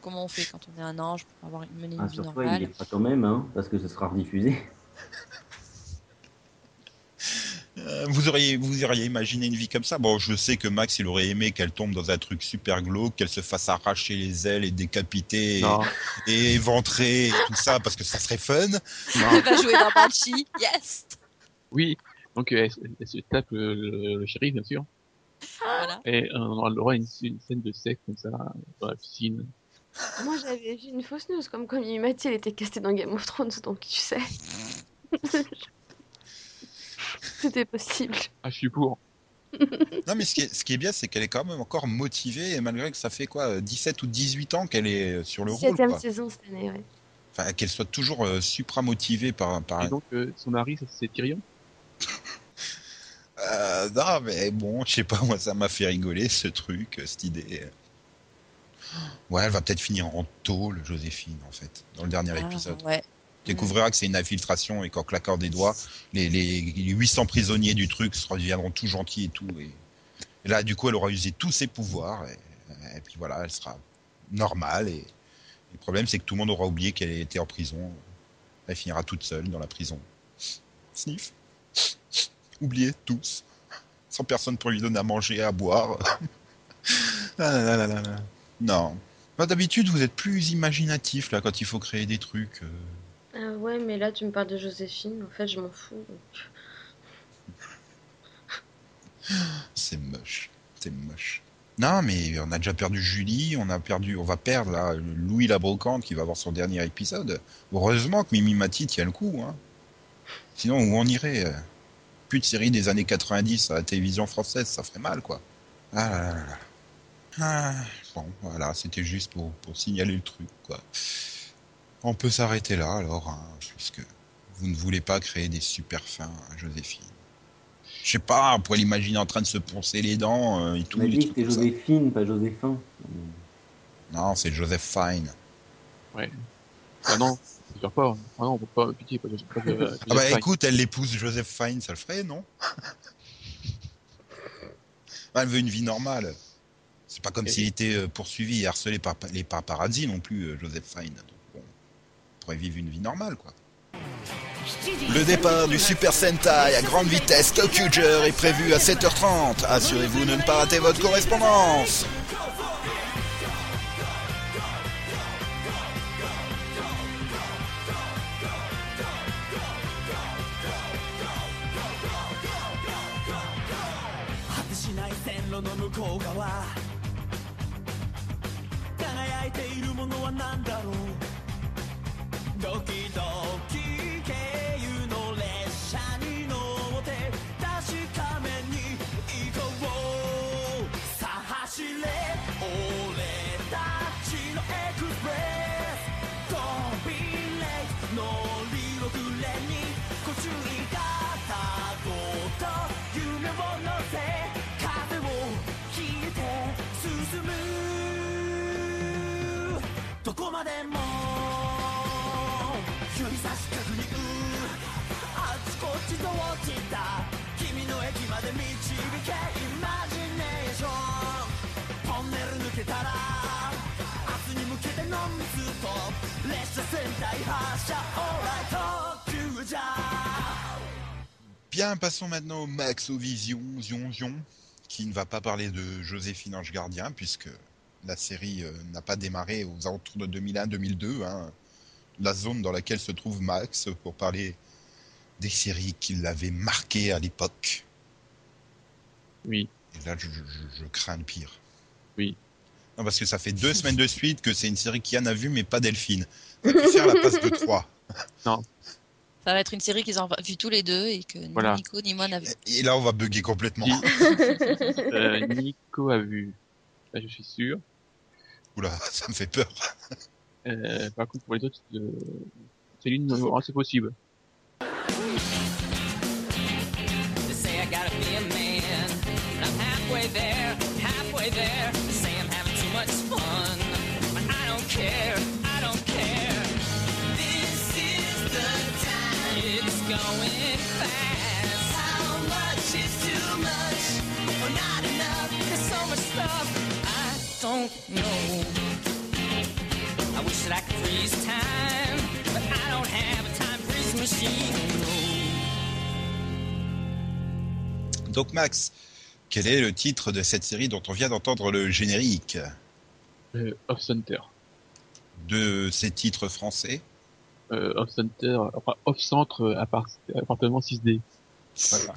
comment on fait quand on est un ange pour avoir une, mener une Ah, vie sur toi, il normale. est pas quand même, hein, parce que ce sera rediffusé. Euh, Vous auriez, vous auriez imaginé une vie comme ça? Bon, je sais que Max, il aurait aimé qu'elle tombe dans un truc super glauque, qu'elle se fasse arracher les ailes et décapiter et, et éventrer et tout ça, parce que ça serait fun. non. Elle va jouer dans Banshee, yes Oui, donc elle, se- elle se tape euh, le, le shérif, bien sûr. Voilà. Et euh, on aura une, une scène de sexe comme ça, dans la piscine. Moi, j'avais vu une fausse news comme comme Mimati, elle était castée dans Game of Thrones, donc tu sais. C'était possible. Ah, je suis pour. Non, mais ce qui est, ce qui est bien, c'est qu'elle est quand même encore motivée, et malgré que ça fait quoi, euh, 17 ou 18 ans qu'elle est sur le rôle, 17ème quoi. saison cette année, ouais. Enfin, qu'elle soit toujours euh, supra-motivée par... par... Et donc, euh, son mari, ça, c'est Tyrion? Euh, non, mais bon, je sais pas, moi, ça m'a fait rigoler, ce truc, euh, cette idée. Ouais, elle va peut-être finir en tôle, Joséphine, en fait, dans le dernier Ah, épisode. ouais. Tu découvriras que c'est une infiltration et qu'en claquant des doigts, les, les, les 800 prisonniers du truc se redeviendront tout gentils et tout. Et, là, du coup, elle aura usé tous ses pouvoirs. Et, puis voilà, elle sera normale. Et, le problème, c'est que tout le monde aura oublié qu'elle était en prison. Elle finira toute seule dans la prison. Sniff. Oubliez tous. Sans personne pour lui donner à manger et à boire. Ah. Non. D'habitude, vous êtes plus imaginatif là quand il faut créer des trucs. euh. Ah ouais, mais là, tu me parles de Joséphine, en fait, je m'en fous. C'est moche. C'est moche. Non, mais on a déjà perdu Julie, on a perdu, on va perdre Louis la brocante qui va avoir son dernier épisode. Heureusement que Mimi Mati tient le coup. Hein. Sinon, où on irait euh, Plus de séries des années 90 à la télévision française, ça ferait mal, quoi. Ah là là là. Ah, bon, voilà, c'était juste pour, pour signaler le truc, quoi. On peut s'arrêter là, alors, hein, puisque vous ne voulez pas créer des super fins à Joséphine. Je sais pas, on pourrait l'imaginer en train de se poncer les dents euh, et tout. On dit que ça. Joséphine, pas Joséphin. Non, c'est Joseph Fine. Ah non, je veux pas. Ah non, on peut pas, pitié, pas de, pas de, Ah bah écoute, elle l'épouse Joseph Fine, ça le ferait, non? Ah, Elle veut une vie normale. C'est pas comme s'il était euh, poursuivi et harcelé par pa- les paparazzi non plus, euh, Joseph Fine Donc, bon, il pourrait vivre une vie normale, quoi. Le départ du Super Sentai à grande vitesse Tokuger est prévu à 7h30. Assurez-vous de ne pas rater votre correspondance.「果てしない線路の向こう側」「輝いているものは何だろう」「 ドキドキ っちと落ちた君の駅まで導けイマジネーショントンネル抜けたら明日に向けてノンストップ列車戦隊発車オーライ特急じゃ Bien, passons maintenant au Max au Vision, Zion, Zion, qui ne va pas parler de Joséphine Ange Gardien, puisque la série euh, n'a pas démarré aux alentours de 2001-2002, hein, la zone dans laquelle se trouve Max, pour parler des séries qui l'avaient marqué à l'époque. Oui. Et là, je, je- je crains le pire. Oui. Non, parce que ça fait deux semaines de suite que c'est une série qu'Yann a vue, mais pas Delphine. Ça peut faire la passe de 3. Ça va être une série qu'ils ont vu tous les deux et que Voilà. ni Nico ni moi n'a vu. Et là, on va bugger complètement. Euh, Nico a vu. Là, je suis sûr. Oula, ça me fait peur. Euh, par contre, pour les autres, euh, Céline, non, c'est possible. Halfway there. Say I'm having too much fun. But I don't care, I don't care. This is the time. It's going fast. How much is too much? Or not enough? There's so much stuff I don't know. I wish that I could freeze time. But I don't have a time freeze machine. Donc Max, quel est le titre de cette série dont on vient d'entendre le générique Euh, Off Center. De ces titres français Euh, Off Center, enfin, Off Centre, euh, appart appartement 6D. Voilà.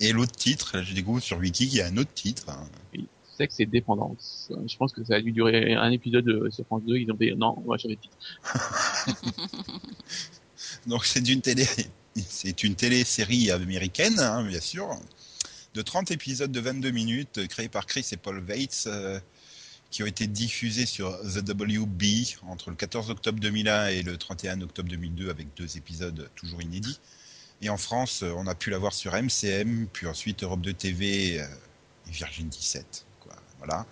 Et l'autre titre, là, je découvre sur Wiki qu'il y a un autre titre. hein. Oui. Sexe et dépendance. Je pense que ça a dû durer un épisode sur France 2. Ils ont dit non, on va changer de titre. Donc c'est une télé, c'est une télésérie américaine, hein, bien sûr, de 30 épisodes de 22 minutes, euh, créée par Chris et Paul Weitz, euh, qui ont été diffusés sur The WB entre le 14 octobre 2001 et le 31 octobre 2002, avec deux épisodes toujours inédits. Et en France, euh, on a pu la voir sur MCM, puis ensuite Europe 2 TV et Virgin 17. Quoi. Voilà.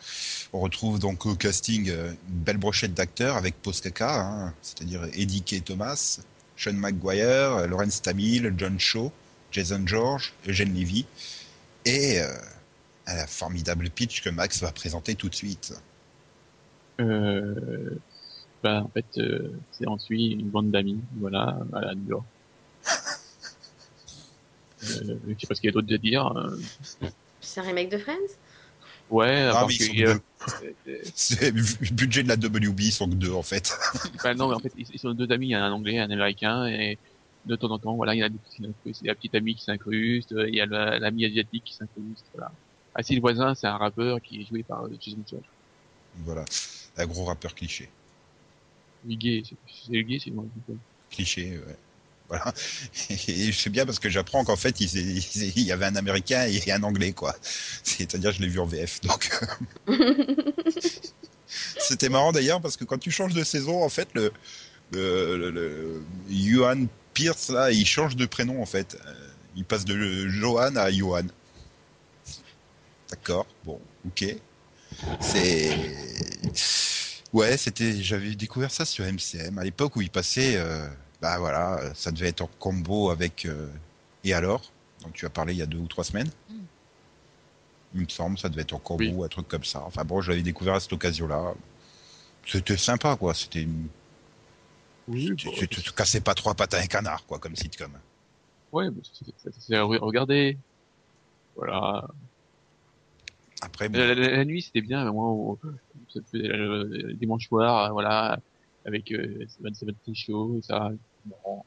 On retrouve donc au casting une belle brochette d'acteurs avec Postkaka, hein, c'est-à-dire Eddie K. Thomas, Sean McGuire, Lawrence Tamil, John Shaw, Jason George, Eugène Levy et euh, à la formidable pitch que Max va présenter tout de suite. Euh, bah, en fait, euh, c'est on suit une bande d'amis, voilà, à New York. Euh, je sais pas ce qu'il y a d'autre à dire. euh, C'est un remake de Friends? Ouais, Ah, ils que, euh, C'est le budget de la WB, ils sont que deux en fait. bah non, mais en fait, ils ils sont deux amis, il y a un anglais, un américain, et de temps en temps, voilà, il y a des il y a la petite amie qui s'incruste, il y a la- l'ami asiatique qui s'incruste, voilà. Ah le voisin, c'est un rappeur qui est joué par euh, Jason George. Voilà, un gros rappeur cliché. Oui, gay, c'est c'est le gay, c'est moi. Cliché, ouais. Voilà. Et je sais bien parce que j'apprends qu'en fait, ils- il y avait un américain et un anglais, quoi. C'est-à-dire, je l'ai vu en VF. Donc, c'était marrant d'ailleurs parce que quand tu changes de saison, en fait, le, le, le, le- Johan Pierce, là, il change de prénom, en fait. Euh, Il passe de Johan à Johan. D'accord, bon, ok. C'est. Ouais, c'était. J'avais découvert ça sur MCM à l'époque où il passait. euh, bah voilà, ça devait être en combo avec. euh, Et alors? Donc tu as parlé il y a deux ou trois semaines. Il me semble, ça devait être encore Oui. beau, un truc comme ça. Enfin bon, je l'avais découvert à cette occasion-là. C'était sympa, quoi. C'était une... Oui, tu, tu, tu te cassais pas trois pattes à un canard, quoi, comme sitcom. ouais, c'est- regarder. Voilà. Après, bon, La, la- la nuit, c'était bien, mais moi, on- faisait le, dimanche soir, euh, voilà, avec euh, Seven Show, ça. Bon,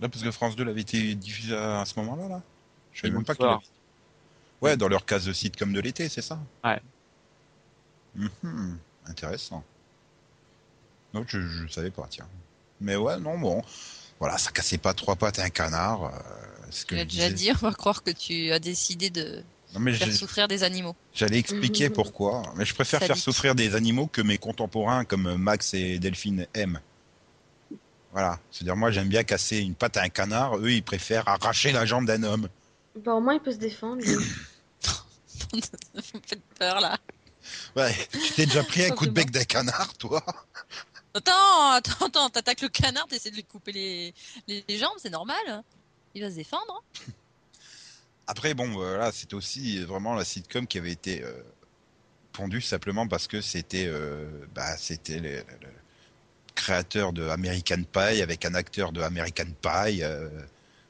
là, parce que France 2 l'avait été diffusé à, à ce moment-là, là. Je savais même pas qu'il. Ouais, dans leur case de sitcom de l'été, c'est ça Ouais. Mhm, Intéressant. Non, je, je savais pas, tiens. Mais ouais, non, bon. Voilà, ça cassait pas trois pattes à un canard. euh, ce que Tu l'as je déjà disais. dit, on va croire que tu as décidé de Non, mais faire souffrir des animaux. J'allais expliquer Mhm. pourquoi, mais je préfère faire souffrir des animaux que mes contemporains comme Max et Delphine aiment. Voilà, c'est-à-dire moi j'aime bien casser une patte à un canard, eux ils préfèrent arracher la jambe d'un homme. Bah, au moins, il peut se défendre. lui. Vous me faites peur là. Ouais, tu t'es déjà pris un coup de bec d'un canard, toi? Attends, attends, attends, t'attaques le canard, t'essaies de lui couper les, les, les jambes, c'est normal. Il va se défendre. Après bon, voilà, c'était aussi vraiment la sitcom qui avait été euh, pondue simplement parce que c'était, euh, bah, c'était le, le- le créateur de American Pie avec un acteur de American Pie. euh,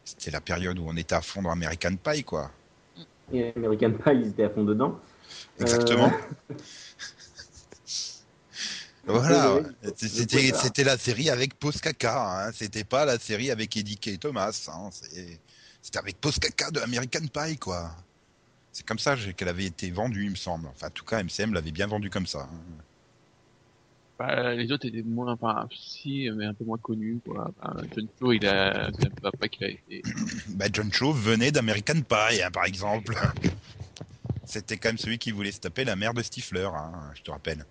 c'était la période où on était à fond dans American Pie, quoi. Et American Pie, ils étaient à fond dedans. Exactement. Voilà, c'était la série avec Postkaka, hein. c'était pas la série avec Eddie K. Thomas, hein. C'est- c'était avec Postkaka de American Pie, quoi. C'est comme ça qu'elle avait été vendue, il me semble. Enfin, en tout cas, MCM l'avait bien vendue comme ça. hein. bah, les autres étaient moins, enfin, si, mais un peu moins connus, quoi. Enfin, John Cho, il a, c'est un peu après qu'il a été, Bah, John Cho venait d'American Pie, hein, par exemple. C'était quand même celui qui voulait se taper la mère de Stifler, hein, je te rappelle.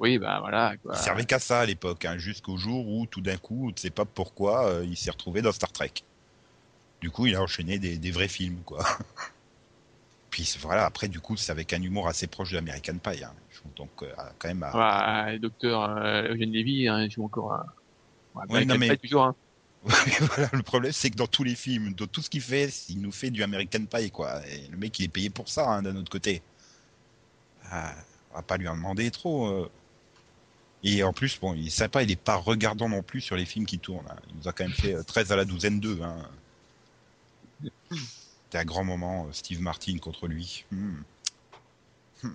Oui, bah, voilà, quoi. Il servait qu'à ça à l'époque, hein, jusqu'au jour où tout d'un coup, tu sais pas pourquoi, euh, il s'est retrouvé dans Star Trek. Du coup, il a enchaîné des, des vrais films, quoi. Puis voilà, après, du coup, c'est avec un humour assez proche de American Pie. Hein. Donc, euh, quand même, à- le docteur euh, Eugène Lévy, hein, il joue encore un, ouais, Ouais, non, American mais- Pie, toujours, hein. voilà, le problème, c'est que dans tous les films, dans tout ce qu'il fait, il nous fait du American Pie, quoi. Et le mec, il est payé pour ça, hein, d'un autre côté. Ah, on va pas lui en demander trop. euh. Et en plus, bon, il est sympa, il est pas regardant non plus sur les films qui tournent. hein. Il nous a quand même fait euh, 13 à la douzaine 2. Hein. C'était un grand moment, euh, Steve Martin contre lui. Hmm. Hmm.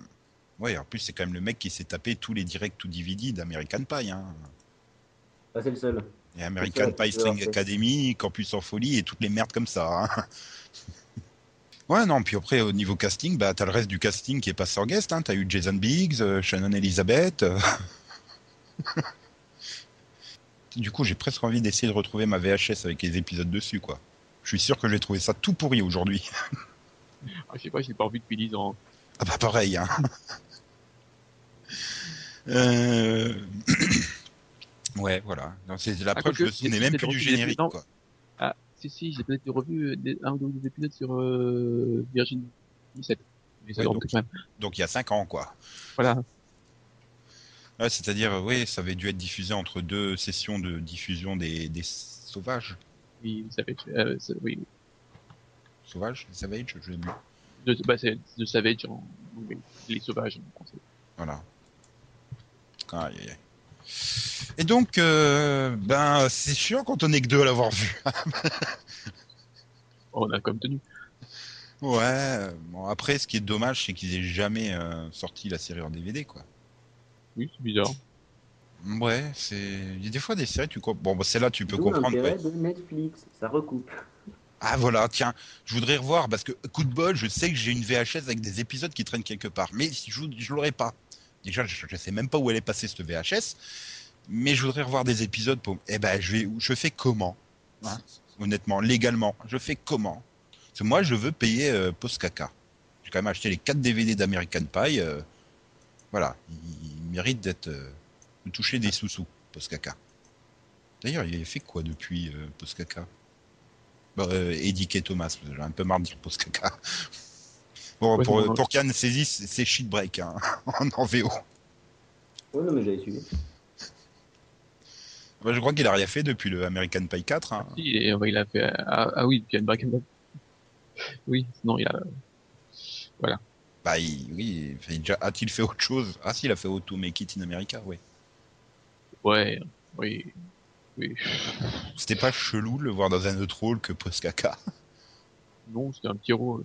Ouais, en plus, c'est quand même le mec qui s'est tapé tous les directs ou DVD d'American Pie. Hein. bah, c'est le seul. Et American Pie String. Academy, Campus en folie et toutes les merdes comme ça. hein. ouais, non, puis après, au niveau casting, bah, t'as le reste du casting qui est passé en guest. Hein. T'as eu Jason Biggs, euh, Shannon Elizabeth. euh. du coup, j'ai presque envie d'essayer de retrouver ma VHS avec les épisodes dessus, quoi. Je suis sûr que je vais trouver ça tout pourri aujourd'hui. Ah, je sais pas, je l'ai pas revu depuis 10 ans. Ah bah pareil, hein. Euh, ouais, voilà. Non, c'est la Ah, preuve, je me souvenais j'ai même plus du générique, quoi. Ah, si, si, j'ai peut-être revu euh, des, un ou deux épisodes sur euh, Virgin 17. Mais ça Ouais, dure donc- quand même. Donc il y a 5 ans, quoi. Voilà. C'est-à-dire, euh, oui, ça avait dû être diffusé entre deux sessions de diffusion des, des sauvages. Oui, savez, euh, oui, Sauvages Savage Je l'ai de, bah, c'est de Savage en, les sauvages en français. Voilà. Aïe, aïe, aïe. Et donc, euh, ben, c'est chiant quand on est que deux à l'avoir vu. On a comme tenu. ouais. euh, Bon, après, ce qui est dommage, c'est qu'ils aient jamais euh, sorti la série en DVD, quoi. Oui, c'est bizarre. Ouais, c'est. Il y a des fois des séries, tu comprends. Bon, bah, celle-là, tu peux comprendre. ouais. de Netflix, ça recoupe. Ah voilà, tiens, je voudrais revoir parce que coup de bol, je sais que j'ai une VHS avec des épisodes qui traînent quelque part, mais si je, je l'aurais pas. Déjà, je, je sais même pas où elle est passée cette VHS, mais je voudrais revoir des épisodes pour. Eh ben, je vais, je fais comment hein, Honnêtement, légalement, je fais comment? Parce que moi, je veux payer euh, Post Caca. J'ai quand même acheté les 4 DVD d'American Pie. euh, voilà, il, il mérite d'être euh, de toucher des sous-sous, Post Caca. D'ailleurs, il a fait quoi depuis euh, Post Caca Bon, euh, Eddie K. Thomas, j'ai un peu marre de dire post caca. Bon, Ouais, pour, bon. pour qu'Anne saisisse, c'est shit break hein, en, en VO. Ouais, non, mais j'avais suivi. Bah, je crois qu'il a rien fait depuis le American Pie 4. hein. Si, et, ouais, il a fait, ah, ah oui, puis il y a une Breaking Bad. Oui, non, il a, voilà. Bah, il- oui, il- déjà, a-t-il fait autre chose? Ah, si, il a fait Auto Make It in America, oui. Ouais, oui, oui. C'était pas chelou de le voir dans un autre rôle que Postkaka Non, c'était un petit rôle.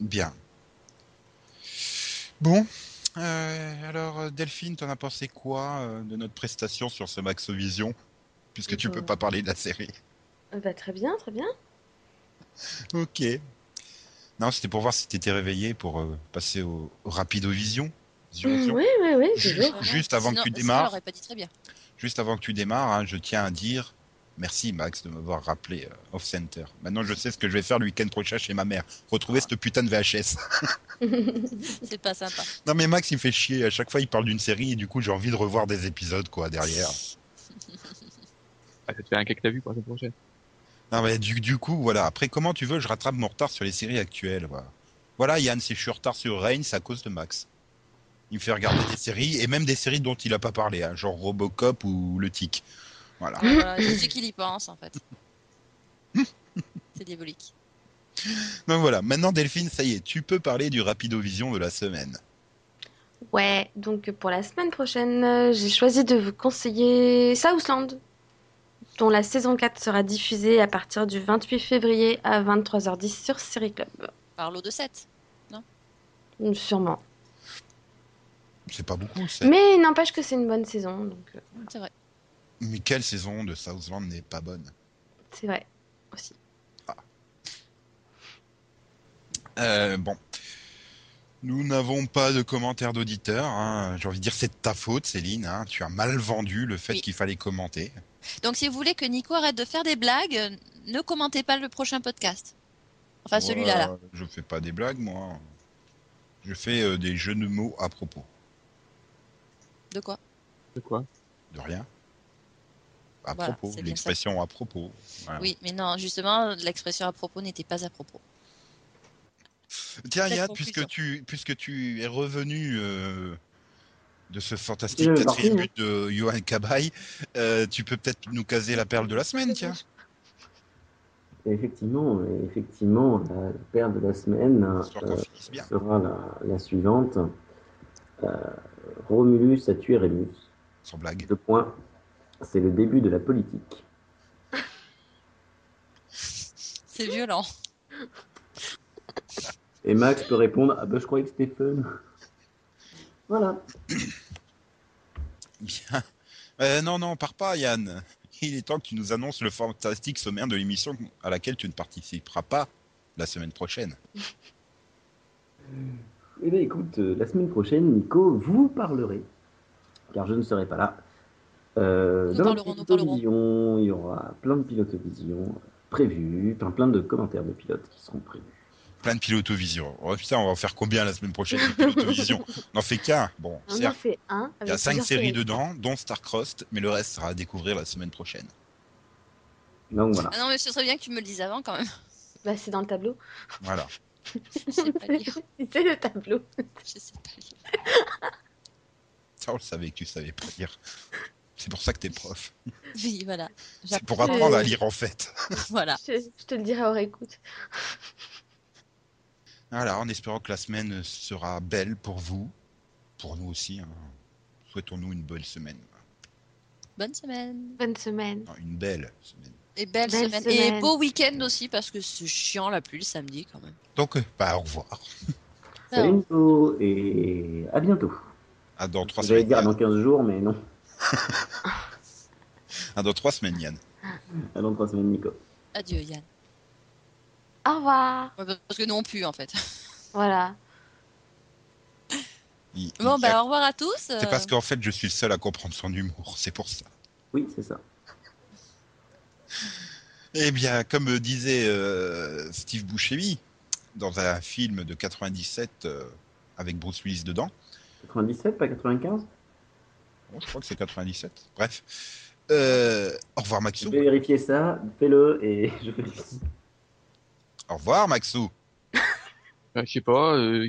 Bien. Bon. Euh, alors, euh, Delphine, t'en as pensé quoi euh, de notre prestation sur ce Maxovision? Puisque tu Euh. peux pas parler de la série. Bah, très bien, très bien. Ok. Non, c'était pour voir si t'étais réveillé pour euh, passer au, au Rapidovision. Vision, Mm, vision. oui, oui, oui, Juste- avant Sinon- que tu démarres. elle aurait pas dit très bien. Juste avant que tu démarres, hein, je tiens à dire merci Max de m'avoir rappelé euh, Off Center. Maintenant, je sais ce que je vais faire le week-end prochain chez ma mère. Retrouver cette putain de VHS. C'est pas sympa. non mais Max, il me fait chier. À chaque fois, il parle d'une série et du coup, j'ai envie de revoir des épisodes quoi derrière. ah, ça te fait un cas que t'as vu pour la prochaine? Non mais du, du coup, voilà. Après, comment tu veux, je rattrape mon retard sur les séries actuelles. Voilà, voilà Yann, si je suis en retard sur Reigns, c'est à cause de Max. Il me fait regarder des séries et même des séries dont il a pas parlé, hein, genre Robocop ou Le Tic. Voilà. Voilà, c'est celui qu'il y pense en fait. C'est diabolique. Donc voilà. Maintenant, Delphine, ça y est, tu peux parler du Rapidovision de la semaine. Ouais, donc pour la semaine prochaine, euh, j'ai choisi de vous conseiller Southland, dont la saison 4 sera diffusée à partir du 28 février à 23h10 sur Série Club. Par l'eau de 7. Mm, Sûrement. C'est pas beaucoup. Mais n'empêche que c'est une bonne saison, donc euh, C'est vrai. Mais quelle saison de Southland n'est pas bonne? C'est vrai aussi. Euh, Bon. Nous n'avons pas de commentaires d'auditeurs. hein. J'ai envie de dire c'est de ta faute, Céline. hein. Tu as mal vendu le fait Oui. qu'il fallait commenter. Donc si vous voulez que Nico arrête de faire des blagues, ne commentez pas le prochain podcast. Enfin celui-là là. Je fais pas des blagues, moi. Je fais euh, des jeux de mots à propos. De quoi? De quoi? De rien. À Voilà, propos. L'expression à propos. Voilà. Oui, mais non, justement, l'expression à propos n'était pas à propos. Tiens, Yann, puisque tu, puisque tu es revenu euh, de ce fantastique quatrième but de Johan Cabaye, euh, tu peux peut-être nous caser la perle de la semaine, tiens. Effectivement, effectivement, la, paire de la semaine euh, sera la, la suivante. Euh, Romulus a tué Rémus. Sans blague. Deux points. C'est le début de la politique. C'est violent. Et Max peut répondre Ah ben je croyais que c'était fun. Voilà. Bien. Euh, non, non, pars pas, Yann. Il est temps que tu nous annonces le fantastique sommaire de l'émission à laquelle tu ne participeras pas la semaine prochaine. Eh bien écoute, euh, la semaine prochaine, Nico, vous parlerez, car je ne serai pas là. Euh, Nous dans la parlerons, nous parlerons. pilotovision, il y aura plein de pilotovision prévus, plein de commentaires de pilotes qui seront prévus. Plein de pilotovision. Oh putain, on va en faire combien la semaine prochaine de pilotovision On n'en fait qu'un. Bon, On en certes, fait un. il y a cinq séries dedans, dont Starcrossed, mais le reste sera à découvrir la semaine prochaine. Donc voilà. Ah non, mais ce serait bien que tu me le dises avant quand même. Bah, c'est dans le tableau. Voilà. Je sais pas lire. c'est le tableau. Je sais pas lire. Ça, on le savait que tu savais pas lire. C'est pour ça que t'es prof. Oui, voilà. C'est pour apprendre à lire en fait. Voilà. Je, je te le dirai hors écoute. Voilà, en espérant que la semaine sera belle pour vous, pour nous aussi. hein. Souhaitons-nous une bonne semaine. Bonne semaine. Bonne semaine. Non, une belle semaine. Et belle, Belle semaine. semaine. Et beau week-end aussi parce que c'est chiant la pluie le samedi quand même. Donc, euh, bah, au revoir. Salut Nico, et à bientôt. À dans trois J'allais semaines. dire dans 15 jours, mais non. À dans trois semaines, Yann. À dans 3 semaines, Nico. Adieu Yann. Au revoir. Ouais, Parce que nous on pue en fait. Voilà. Il- Bon il- bah au revoir à tous. C'est parce qu'en fait, je suis le seul à comprendre son humour. C'est pour ça. Oui, c'est ça. Eh bien, comme euh, disait euh, Steve Buscemi dans un film de 97 euh, avec Bruce Willis dedans, 97, pas 95 Bon, je crois que c'est 97. Bref. Euh, au revoir Je Maxou. vais vérifier ça, fais-le, et je vérifie. Au revoir Maxou. Bah, je sais pas, euh,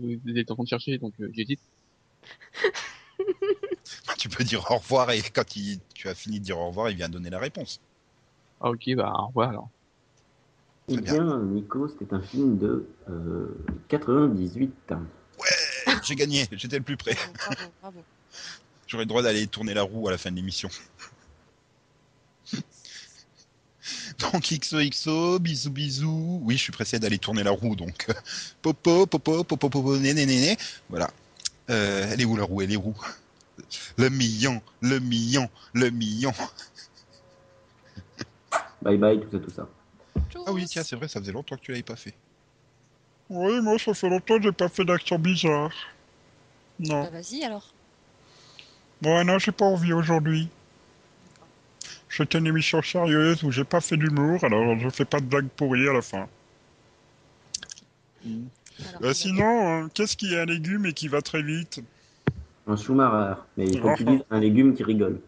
vous êtes en train de chercher, donc euh, j'hésite. Tu peux dire au revoir et quand il- tu as fini de dire au revoir, il vient donner la réponse. Ah ok, bah au revoir alors. Eh bien. bien, Nico, c'était un film de euh, 98. J'ai gagné, j'étais le plus près. Bravo, bravo, bravo. J'aurais le droit d'aller tourner la roue à la fin de l'émission. Donc XOXO, bisous bisous. Oui, je suis pressé d'aller tourner la roue, donc euh, popo, popo, popo, popo, néné, néné. Voilà. Euh, elle est où la roue? Elle est où? Le million, le million, le million. Bye bye, tout ça, tout ça. Ah oui, tiens, c'est vrai, ça faisait longtemps que tu l'avais pas fait. Oui, moi, ça fait longtemps que j'ai pas fait d'action bizarre. Non. Bah, vas-y alors. Bon, non, j'ai pas envie aujourd'hui. C'était une émission sérieuse où j'ai pas fait d'humour, alors je fais pas de blagues pourries à la fin. Hmm. Euh, sinon, euh, qu'est-ce qui est un légume et qui va très vite Un Schumacher, mais il faut qu'il un légume qui rigole.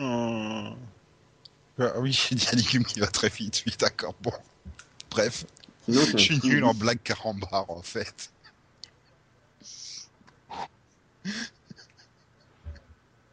Euh... Ah, oui, j'ai dit un légume qui va très vite, oui, d'accord, bon. Bref, je suis nul en blague carambar en fait.